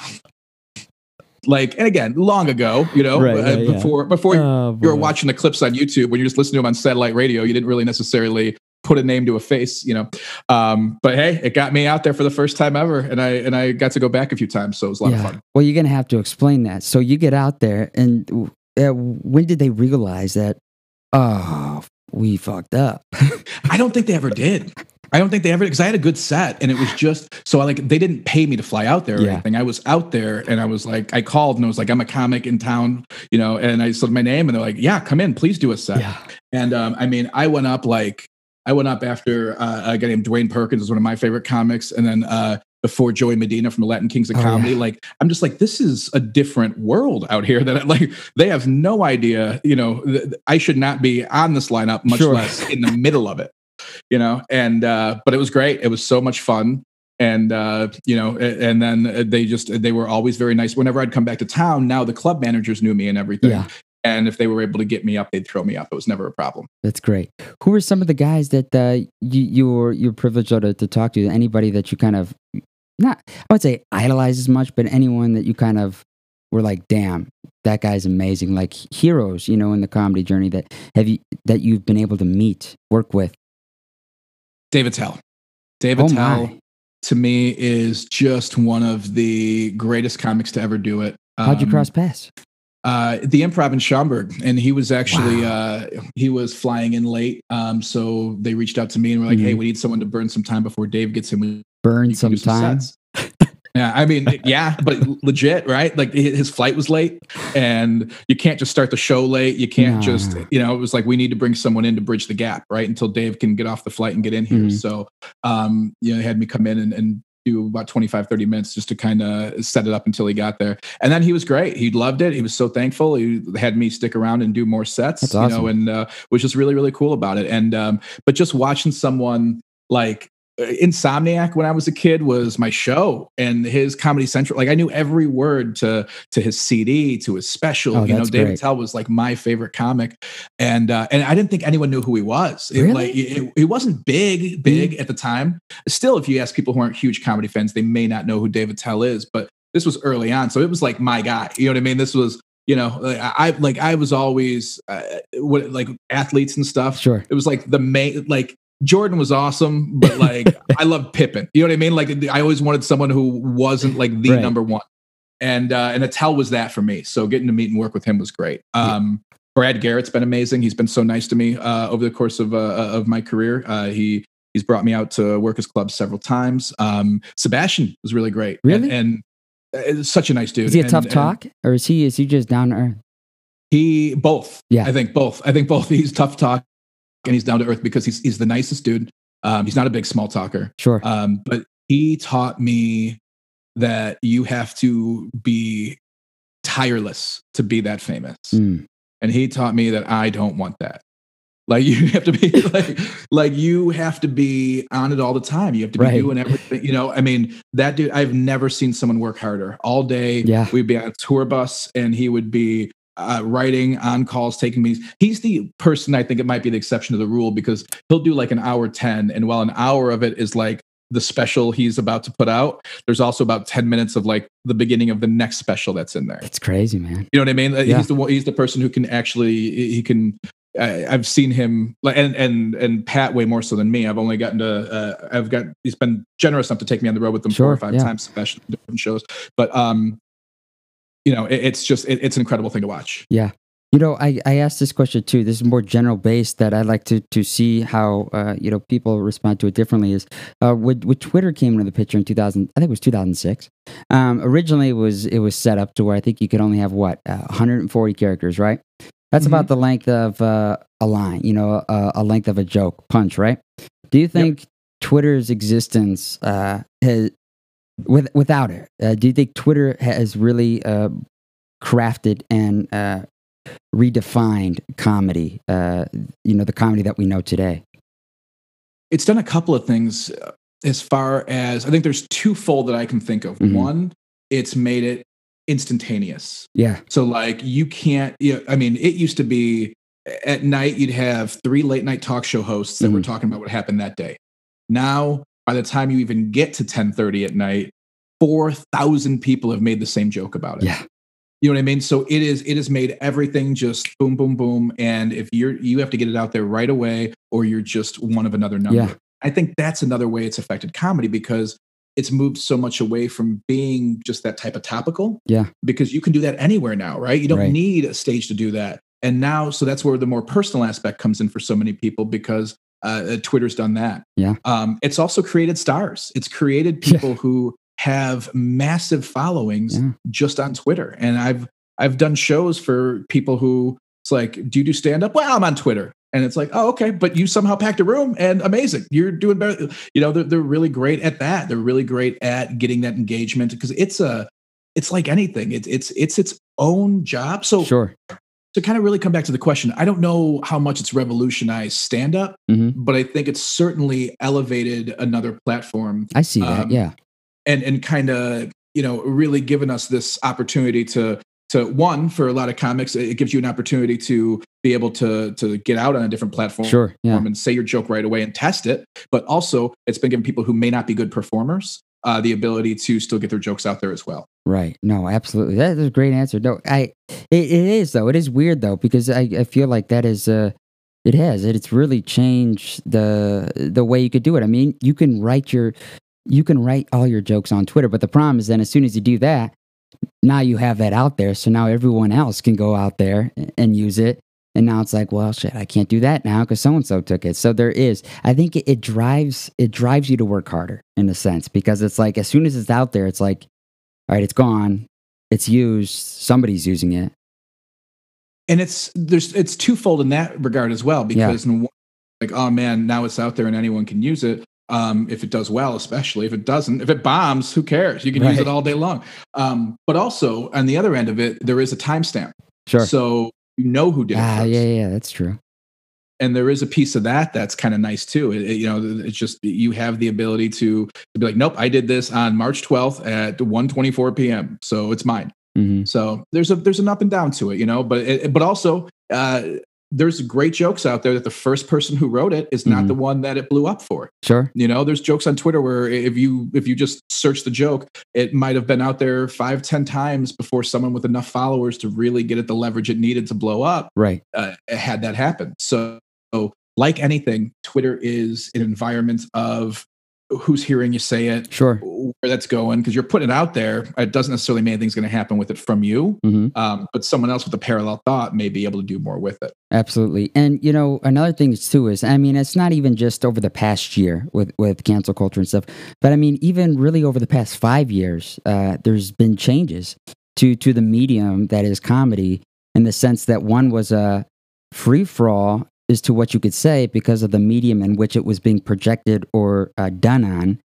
like, and again, long ago, you know, right, uh, before yeah. before oh, you were watching the clips on YouTube when you're just listening to them on satellite radio, you didn't really necessarily put a name to a face, you know. Um, but hey, it got me out there for the first time ever, and I and I got to go back a few times, so it was a lot yeah. of fun. Well, you're gonna have to explain that. So you get out there, and uh, when did they realize that? Oh, we fucked up. I don't think they ever did. [laughs] I don't think they ever because I had a good set and it was just so I like they didn't pay me to fly out there or yeah. anything. I was out there and I was like I called and I was like I'm a comic in town, you know, and I said my name and they're like yeah come in please do a set. Yeah. And um, I mean I went up like I went up after uh, a guy named Dwayne Perkins is one of my favorite comics and then uh, before Joey Medina from the Latin Kings of oh, Comedy. Yeah. Like, I'm just like, this is a different world out here that I like they have no idea, you know, th- I should not be on this lineup, much sure. less in the middle of it you know, and, uh, but it was great. It was so much fun. And, uh, you know, and then they just, they were always very nice. Whenever I'd come back to town, now the club managers knew me and everything. Yeah. And if they were able to get me up, they'd throw me up. It was never a problem. That's great. Who were some of the guys that uh, you, you were you're privileged to, to talk to? Anybody that you kind of not I would say idolize as much, but anyone that you kind of were like, damn, that guy's amazing. Like heroes, you know, in the comedy journey that have you that you've been able to meet, work with. Dave Attell. Dave Attell oh to me is just one of the greatest comics to ever do it. How'd you um, cross paths? Uh, the improv in Schaumburg, and he was actually wow. uh, he was flying in late. Um, so they reached out to me and were like, mm-hmm. "Hey, we need someone to burn some time before Dave gets in. burn some time." [laughs] Yeah, I mean, yeah, but legit, right? Like his flight was late, and you can't just start the show late. You can't no. just, you know, it was like we need to bring someone in to bridge the gap, right? Until Dave can get off the flight and get in here. Mm-hmm. So, um, you know, they had me come in and, and do about 25 30 minutes just to kind of set it up until he got there and then he was great he loved it he was so thankful he had me stick around and do more sets That's awesome. you know and uh, was just really really cool about it and um, but just watching someone like Insomniac when I was a kid was my show and his Comedy Central. Like I knew every word to to his CD, to his special. Oh, you know, Dave Attell was like my favorite comic, and uh, and I didn't think anyone knew who he was. It, really? Like it, it wasn't big, big mm. at the time. Still, if you ask people who aren't huge comedy fans, they may not know who Dave Attell is. But this was early on, so it was like my guy. You know what I mean? This was you know i like i was always uh, what like athletes and stuff sure it was like the main like Jordan was awesome, but like [laughs] I love Pippen. You know what I mean? Like I always wanted someone who wasn't like the right. number one. And uh, and Attell was that for me. So getting to meet and work with him was great. Um, yeah. Brad Garrett's been amazing. He's been so nice to me uh, over the course of uh, uh of my career. Uh, he he's brought me out to Workers Club several times. Um, Sebastian was really great. Really, and, and uh, such a nice dude. Is he a and, tough talk, or is he is he just down to earth? He both. Yeah, I think both. I think both. [laughs] He's tough talk and he's down to earth because he's he's the nicest dude. Um, he's not a big small talker. Sure. Um, but he taught me that you have to be tireless to be that famous. Mm. And he taught me that I don't want that. Like [laughs] you have to be [laughs] like like you have to be on it all the time. You have to be right. doing everything. You know, I mean, that dude, I've never seen someone work harder. All day, yeah. we'd be on a tour bus and he would be uh, writing on calls, taking meetings. He's the person I think it might be the exception to the rule because he'll do like an hour 10. And while an hour of it is like the special he's about to put out, there's also about 10 minutes of like the beginning of the next special that's in there. It's crazy, man. You know what I mean? Yeah. He's the he's the person who can actually, he can, I, I've seen him and, and, and Pat way more so than me. I've only gotten to, uh, I've got, he's been generous enough to take me on the road with them sure, four or five yeah. times, especially different shows. But, um, you know, it, it's just it, it's an incredible thing to watch. Yeah. You know, I, I asked this question too. This is more general based that I'd like to to see how uh, you know people respond to it differently. Is uh, when, when Twitter came into the picture in 2000, I think it was 2006. Um, originally, it was it was set up to where I think you could only have what uh, 140 characters, right? That's mm-hmm. about the length of uh, a line, you know, a, a, length of a joke punch, right? Do you think yep. Twitter's existence uh, has with, without it, uh, do you think Twitter has really uh, crafted and uh, redefined comedy? Uh, you know, the comedy that we know today. It's done a couple of things uh, as far as I think there's twofold that I can think of. Mm-hmm. One, it's made it instantaneous. Yeah. So like you can't. You know, I mean, it used to be at night you'd have three late night talk show hosts that mm-hmm. were talking about what happened that day. Now by the time you even get to 10:30 at night, 4,000 people have made the same joke about it. Yeah. You know what I mean? So it is it has made everything just boom, boom, boom. And if you're you have to get it out there right away, or you're just one of another number. Yeah. I think that's another way it's affected comedy because it's moved so much away from being just that type of topical. Yeah. Because you can do that anywhere now, right? You don't right. need a stage to do that. And now, so that's where the more personal aspect comes in for so many people because uh, Twitter's done that. Yeah. Um, it's also created stars. It's created people yeah. who have massive followings yeah. just on Twitter. And I've I've done shows for people who it's like, do you do stand up? Well, I'm on Twitter. And it's like, oh, okay, but you somehow packed a room and amazing. You're doing better. You know, they're, they're really great at that. They're really great at getting that engagement because it's a, it's like anything. It's it's it's its own job. So sure to kind of really come back to the question, I don't know how much it's revolutionized stand up, mm-hmm. but I think it's certainly elevated another platform. I see that, um, yeah. And and kind of, you know, really given us this opportunity to to one for a lot of comics it gives you an opportunity to be able to to get out on a different platform sure, yeah. and say your joke right away and test it but also it's been giving people who may not be good performers uh, the ability to still get their jokes out there as well. Right. No, absolutely. That is a great answer. No, I it, it is though. It is weird though because I, I feel like that is uh it has it, it's really changed the the way you could do it. I mean, you can write your you can write all your jokes on Twitter, but the problem is then as soon as you do that, now you have that out there, so now everyone else can go out there and use it and now it's like, well, shit, I can't do that now because so and so took it. So there is, I think it, it, drives it drives you to work harder in a sense because it's like as soon as it's out there, it's like, all right, it's gone, it's used, somebody's using it, and it's there's it's twofold in that regard as well because yeah. like oh man, now it's out there and anyone can use it. Um, if it does well, especially if it doesn't, if it bombs, who cares? You can right. use it all day long. Um, but also on the other end of it, there is a timestamp. Sure. So you know who did it. Ah, yeah, yeah, that's true. And there is a piece of that that's kind of nice too. It, it, you know, it's just you have the ability to, to be like, nope, I did this on March 12th at 1:24 p.m. So it's mine. Mm-hmm. So there's a there's an up and down to it, you know. But it, but also uh, there's great jokes out there that the first person who wrote it is not mm-hmm. the one that it blew up for. Sure. You know, there's jokes on Twitter where if you if you just search the joke, it might have been out there five, ten times before someone with enough followers to really get it the leverage it needed to blow up. Right. Uh, had that happen. So, so like anything, Twitter is an environment of who's hearing you say it, sure, where that's going, because you're putting it out there. It doesn't necessarily mean anything's going to happen with it from you, mm-hmm. um, but someone else with a parallel thought may be able to do more with it. Absolutely, and you know another thing too is, I mean, it's not even just over the past year with with cancel culture and stuff, but I mean, even really over the past five years, uh, there's been changes to to the medium that is comedy in the sense that one was a free for all as to what you could say because of the medium in which it was being projected or uh, done on.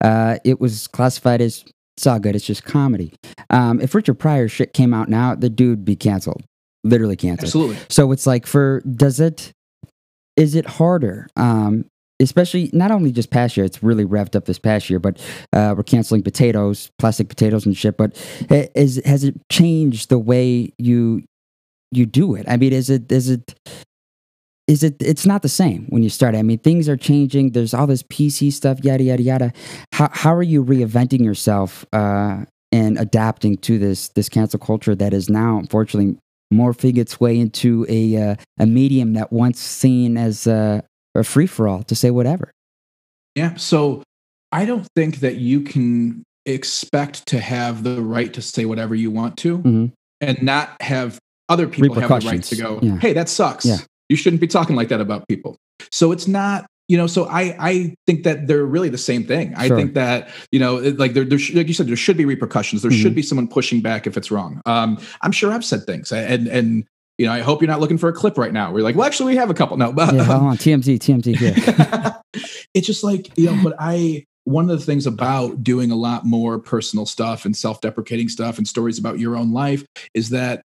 Uh, it was classified as it's all good. It's just comedy. Um, if Richard Pryor shit came out now, the dude be canceled, literally canceled. Absolutely. So it's like for does it is it harder? Um, especially not only just past year, it's really revved up this past year, but uh, we're canceling potatoes, plastic potatoes and shit. But is has it changed the way you you do it? I mean, is it is it is it it's not the same when you start. I mean things are changing. There's all this pc stuff yada yada yada. How, how are you reinventing yourself uh, and adapting to this this cancel culture that is now unfortunately morphing its way into a uh, a medium that once seen as uh, a free for all to say whatever? Yeah so i don't think that you can expect to have the right to say whatever you want to mm-hmm. and not have other people have the right to go yeah. hey that sucks. Yeah you shouldn't be talking like that about people. So it's not you know so i i think that they're really the same thing i think that you know like there, there like you said there should be repercussions there mm-hmm. should be someone pushing back if it's wrong um i'm sure i've said things and and you know i hope you're not looking for a clip right now we're like well actually we have a couple no but yeah, [laughs] on tmz tmz yeah. [laughs] it's just like you know but i one of the things about doing a lot more personal stuff and self-deprecating stuff and stories about your own life is that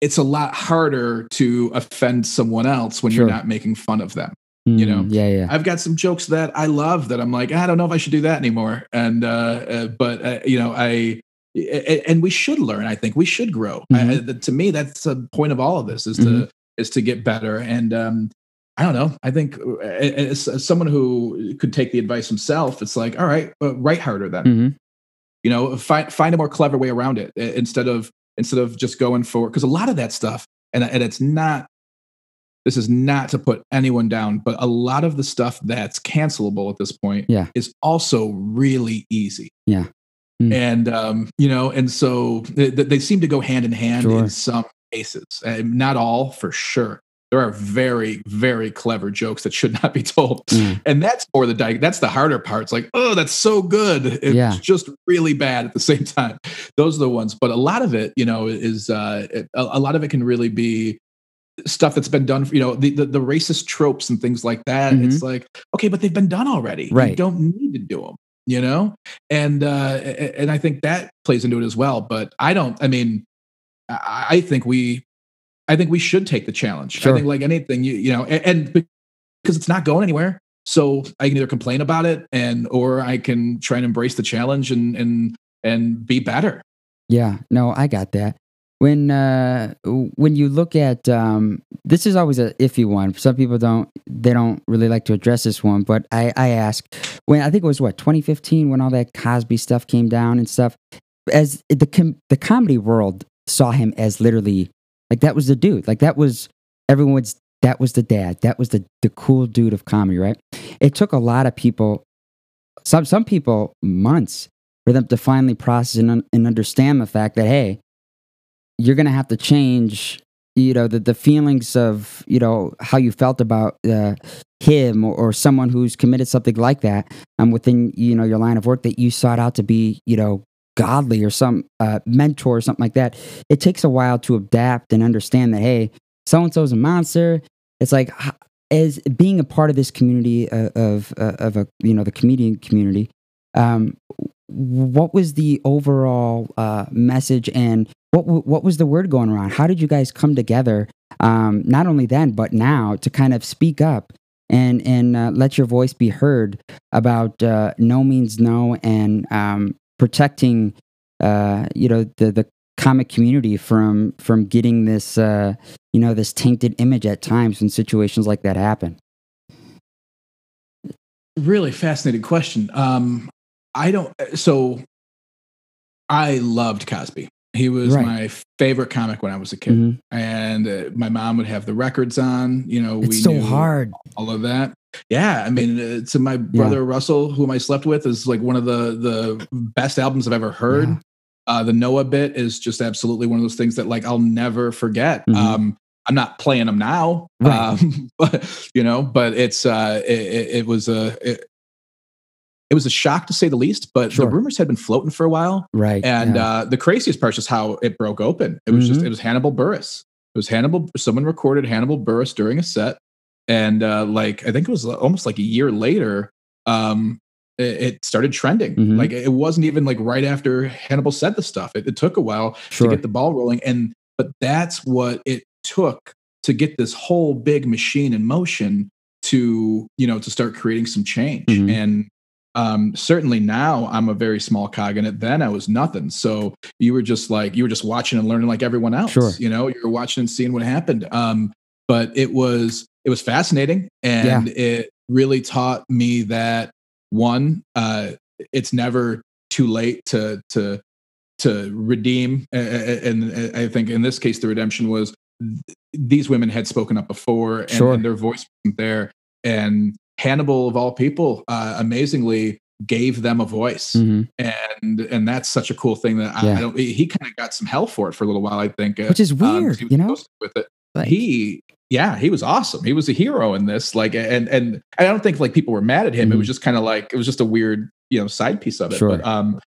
it's a lot harder to offend someone else when sure. you're not making fun of them. Mm, you know, yeah, yeah. I've got some jokes that I love that I'm like, I don't know if I should do that anymore. And, uh, uh but, uh, you know, I, and we should learn. I think we should grow. Mm-hmm. I, to me, that's the point of all of this is mm-hmm. to, is to get better. And, um, I don't know. I think uh, as, as, someone who could take the advice himself, it's like, all right, uh, write harder then. Mm-hmm. You know, find find a more clever way around it instead of instead of just going for because a lot of that stuff and, and it's not this is not to put anyone down but a lot of the stuff that's cancelable at this point yeah. is also really easy yeah mm. and um, you know and so they, they, seem to go hand in hand sure. in some cases and not all for sure there are very very clever jokes that should not be told. Mm. and that's more the di- that's the harder part. It's like oh that's so good. It's yeah. just really bad at the [laughs] same time. Those are the ones. But a lot of it you know is uh it, a, a, lot of it can really be stuff that's been done you know the, the, the racist tropes and things like that. Mm-hmm. it's like okay but they've been done already. Right. you don't need to do them you know? And uh and i think that plays into it as well. But i don't i mean i, I think we I think we should take the challenge. Sure. I think like anything, you you know, and, and because it's not going anywhere. So I can either complain about it and or I can try and embrace the challenge and and and be better. Yeah, no, I got that. When uh when you look at um this is always a iffy one. Some people don't they don't really like to address this one, but I I ask when I think it was what 2015 when all that Cosby stuff came down and stuff as the com- the comedy world saw him as literally like that was the dude. Like that was everyone's that was the dad. That was the the cool dude of comedy, right? It took a lot of people some some people months for them to finally process and, and understand the fact that hey, you're going to have to change you know the, the feelings of you know how you felt about uh, him or, or, someone who's committed something like that um, within you know your line of work that you sought out to be you know godly or some uh, mentor or something like that, it takes a while to adapt and understand that, hey, so and so's a monster. It's like, as being a part of this community uh, of, uh, of a, you know, the comedian community, um, what was the overall uh, message and what, what was the word going around? How did you guys come together, um, not only then, but now to kind of speak up and and uh, let your voice be heard about uh, no means no and um, protecting uh, you know the the comic community from from getting this uh, you know this tainted image at times when situations like that happen really fascinating question um i don't so i loved cosby he was right. my favorite comic when I was a kid, mm-hmm. and uh, my mom would have the records on. You know, it's we so hard. All of that. Yeah, I mean, uh, my brother yeah. Russell, whom I slept with, is like one of the the best albums I've ever heard. Yeah. Uh, the Noah bit is just absolutely one of those things that like I'll never forget. Mm-hmm. Um, I'm not playing them now, right. um, [laughs] but you know, but it's uh, it, it was a it, it was a shock to say the least, but sure. the rumors had been floating for a while. Right. And yeah. uh, the craziest part is how it broke open. It was mm-hmm. just, it was Hannibal Buress. It was Hannibal, someone recorded Hannibal Buress during a set. And uh, like, I think it was almost like a year later, um, it, it started trending. Mm-hmm. Like, it wasn't even like right after Hannibal said the stuff. It, it took a while sure. to get the ball rolling. And, but that's what it took to get this whole big machine in motion to, you know, to start creating some change. Mm-hmm. And, um, certainly now I'm a very small cog in it. Then I was nothing. So you were just like you were just watching and learning like everyone else. Sure. You know, you were watching and seeing what happened. Um, but it was it was fascinating and yeah. it really taught me that one, uh, it's never too late to to to redeem. And I think in this case, the redemption was these women had spoken up before and, sure. and their voice wasn't there. And Hannibal of all people, uh, amazingly gave them a voice, mm-hmm. and and that's such a cool thing that I, I don't. He kind of got some hell for it for a little while, I think, uh, which is um, weird, um, you know. With it, like, he yeah, he was awesome. He was a hero in this. Like, and and I don't think like people were mad at him. Mm-hmm. It was just kind of like it was just a weird you know side piece of it. Sure. But um,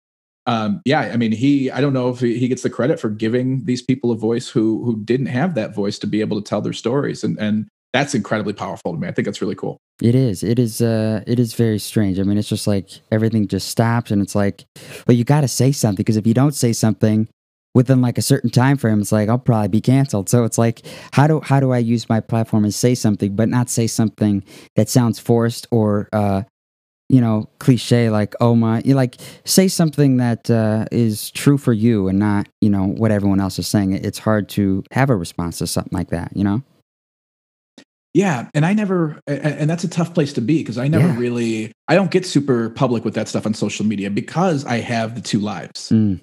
um, yeah, I mean, he I don't know if he, he gets the credit for giving these people a voice who who didn't have that voice to be able to tell their stories, and and that's incredibly powerful to me. I think that's really cool. It is. It is. Uh, it is very strange. I mean, it's just like everything just stops, and it's like, well, you got to say something because if you don't say something within like a certain time frame, it's like I'll probably be canceled. So it's like, how do how do I use my platform and say something, but not say something that sounds forced or, uh, you know, cliche like oh my, you like say something that uh, is true for you and not you know what everyone else is saying. It's hard to have a response to something like that. You know. Yeah, and I never, and that's a tough place to be because I never yeah. really, I don't get super public with that stuff on social media because I have the two lives. Mm.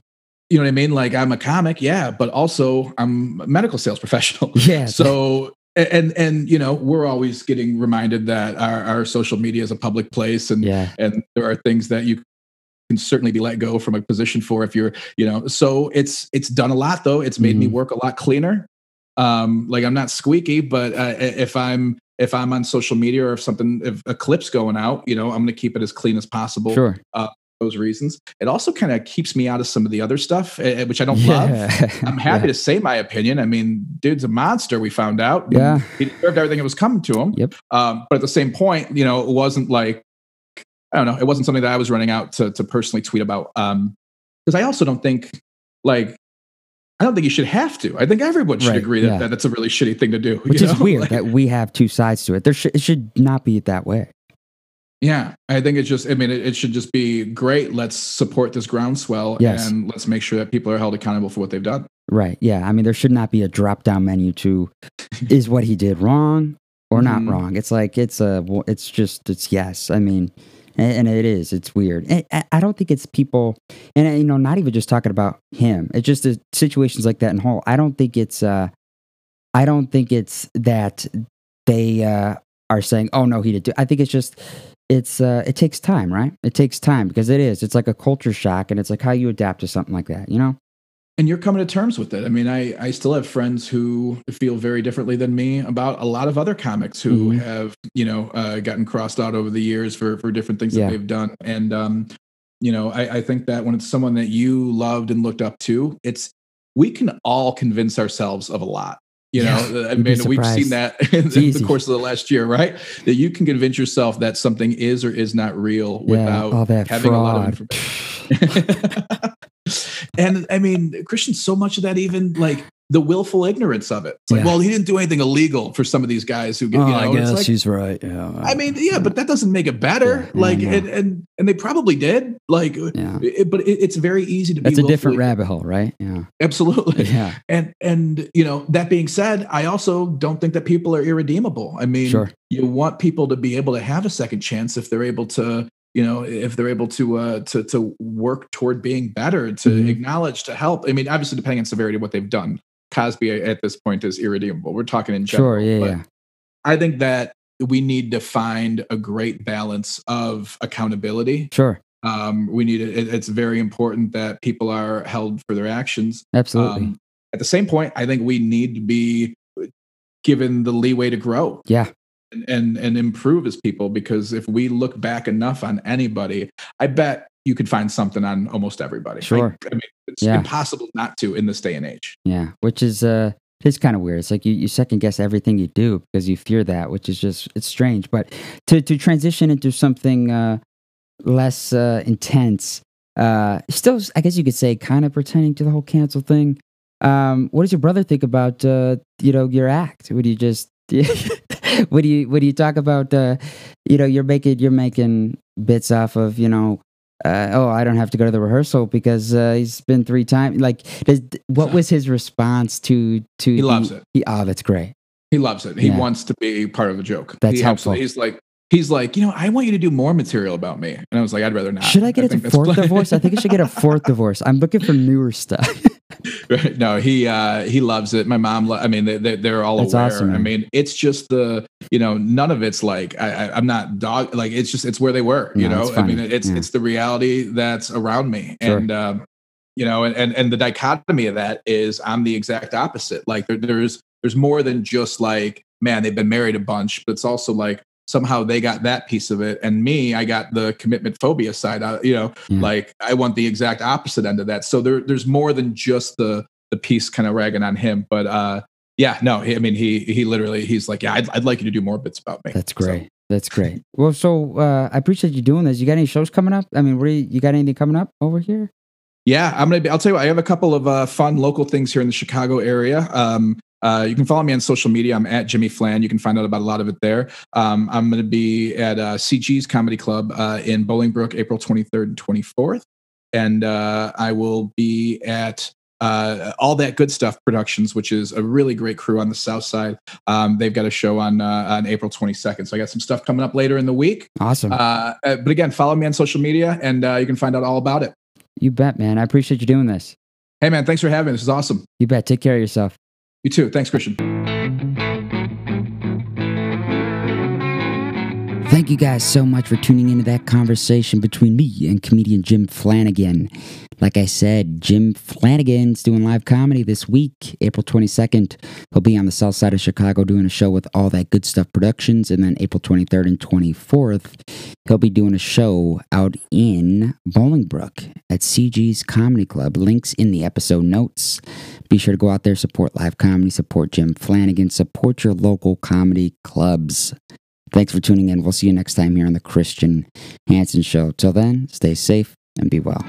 You know what I mean? Like I'm a comic, yeah, but also I'm a medical sales [laughs] professional. Yeah. So and and you know we're always getting reminded that our, our social media is a public place and yeah. and there are things that you can certainly be let go from a position for if you're you know so it's it's done a lot though it's made mm-hmm. me work a lot cleaner um like i'm not squeaky but uh, if i'm if i'm on social media or if something if a clip's going out you know i'm going to keep it as clean as possible sure uh, those reasons. It also kind of keeps me out of some of the other stuff, uh, which I don't yeah. love. [laughs] I'm happy yeah. to say my opinion. I mean, dude's a monster. We found out. Yeah, he deserved everything that was coming to him. Yep. Um, but at the same point, you know, it wasn't like I don't know. It wasn't something that I was running out to to personally tweet about. Um, because I also don't think like I don't think you should have to. I think everyone should right, agree that, yeah. that, that's a really shitty thing to do. [laughs] Which is know? weird like, that we have two sides to it. There sh- it should not be that way. Yeah, I think it's just. I mean, it, it, should just be great. Let's support this groundswell, yes. and let's make sure that people are held accountable for what they've done. Right. Yeah. I mean, there should not be a drop down menu to is what he did wrong or not mm-hmm. wrong. It's like it's a. It's just. It's yes. I mean, and, and it is. It's weird. I, I don't think it's people, and you know, not even just talking about him. It's just the situations like that in whole. I don't think it's. uh I don't think it's that they uh are saying, "Oh no, he did." Do. I think it's just it's uh, it takes time, right? It takes time because it is. It's like a culture shock, and it's like how you adapt to something like that, you know. And you're coming to terms with it. I mean, I I still have friends who feel very differently than me about a lot of other comics who mm-hmm. have you know uh, gotten crossed out over the years for for different things yeah. that they've done. And um, you know, I, I think that when it's someone that you loved and looked up to, it's we can all convince ourselves of a lot you know, yeah, uh, I mean, we've seen that [laughs] in the course of the last year, right? That you can convince yourself that something is or is not real yeah, without having fraud. a lot of information. [laughs] and I mean, Christian, so much of that even like the willful ignorance of it. It's like, yeah. well, he didn't do anything illegal for some of these guys who get. Oh, you know, I guess like, he's right. Yeah. I mean, yeah, but that doesn't make it better. Yeah, like, and, and and they probably did. Like, yeah. It, but it, it's very easy to. Be. That's a different rabbit hole, right? Yeah. Absolutely. Yeah. And and you know that being said, I also don't think that people are irredeemable. I mean, sure. you want people to be able to have a second chance if they're able to you know if they're able to uh to to work toward being better to mm-hmm. acknowledge to help i mean obviously depending on severity of what they've done Cosby at this point is irredeemable. We're talking in general. Sure, yeah, yeah. I think that we need to find a great balance of accountability. Sure. Um, we need it, it's very important that people are held for their actions. Absolutely. Um, at the same point, I think we need to be given the leeway to grow. Yeah. And, and and improve as people because if we look back enough on anybody, I bet you could find something on almost everybody. Sure. I mean, it's yeah. impossible not to in this day and age. Yeah, which is uh it's kind of weird. It's like you, you second guess everything you do because you fear that, which is just it's strange. But to to transition into something uh, less uh, intense, uh, still, I guess you could say, kind of pertaining to the whole cancel thing. Um, what does your brother think about uh, you know your act? Would you just [laughs] what do you what do you talk about? Uh, you know, you're making you're making bits off of you know uh, oh, I don't have to go to the rehearsal because uh, he's been three times. Like, does, what was his response to to? He the, loves it. He, oh, that's great. He loves it. He yeah. wants to be part of the joke. That's he helpful. He's like, he's like, you know, I want you to do more material about me. And I was like, I'd rather not. Should I get I a fourth divorce? I think I should get a fourth divorce. I'm looking for newer stuff. [laughs] no, he uh, he loves it. My mom, lo- I mean, they, they're all That's aware. Awesome, I mean, it's just the you know, none of it's like I, am not dog. Like it's just it's where they were. You know, I mean, it's yeah. it's the reality that's around me, sure. and um, you know, and, and and the dichotomy of that is I'm the exact opposite. Like there, there's there's more than just like man, they've been married a bunch, but it's also like somehow they got that piece of it and me i got the commitment phobia side uh, you know yeah. like i want the exact opposite end of that. So there, there's more than just the the piece kind of ragging on him but uh yeah no he, i mean he he literally he's like yeah I'd, I'd like you to do more bits about me. That's great. So. that's great. Well so uh i appreciate you doing this. You got any shows coming up? I mean you, you got anything coming up over here yeah, I'm gonna. Be, I'll tell you what. I have a couple of uh, fun local things here in the Chicago area. Um, uh, you can follow me on social media. I'm at Jimmy Flan. You can find out about a lot of it there. Um, I'm going to be at uh, CG's Comedy Club uh, in Bolingbrook, April 23rd and 24th. And uh, I will be at uh, All That Good Stuff Productions, which is a really great crew on the South Side. Um, they've got a show on uh, on April 22nd. So I got some stuff coming up later in the week. Awesome. but again, follow me on social media and you can find out all about it. You bet, man. I appreciate you doing this. Hey, man, thanks for having me. This is awesome. You bet. Take care of yourself. You too. Thanks, Christian. Thank you guys so much for tuning into that conversation between me and comedian Jim Flannigan. Like I said, Jim Flannigan's doing live comedy this week, April 22nd. He'll be on the south side of Chicago doing a show with All That Good Stuff Productions. And then April 23rd and 24th, he'll be doing a show out in Bolingbrook at CG's Comedy Club. Links in the episode notes. Be sure to go out there, support live comedy, support Jim Flannigan, support your local comedy clubs. Thanks for tuning in. We'll see you next time here on the Christian Hansen Show. Till then, stay safe and be well.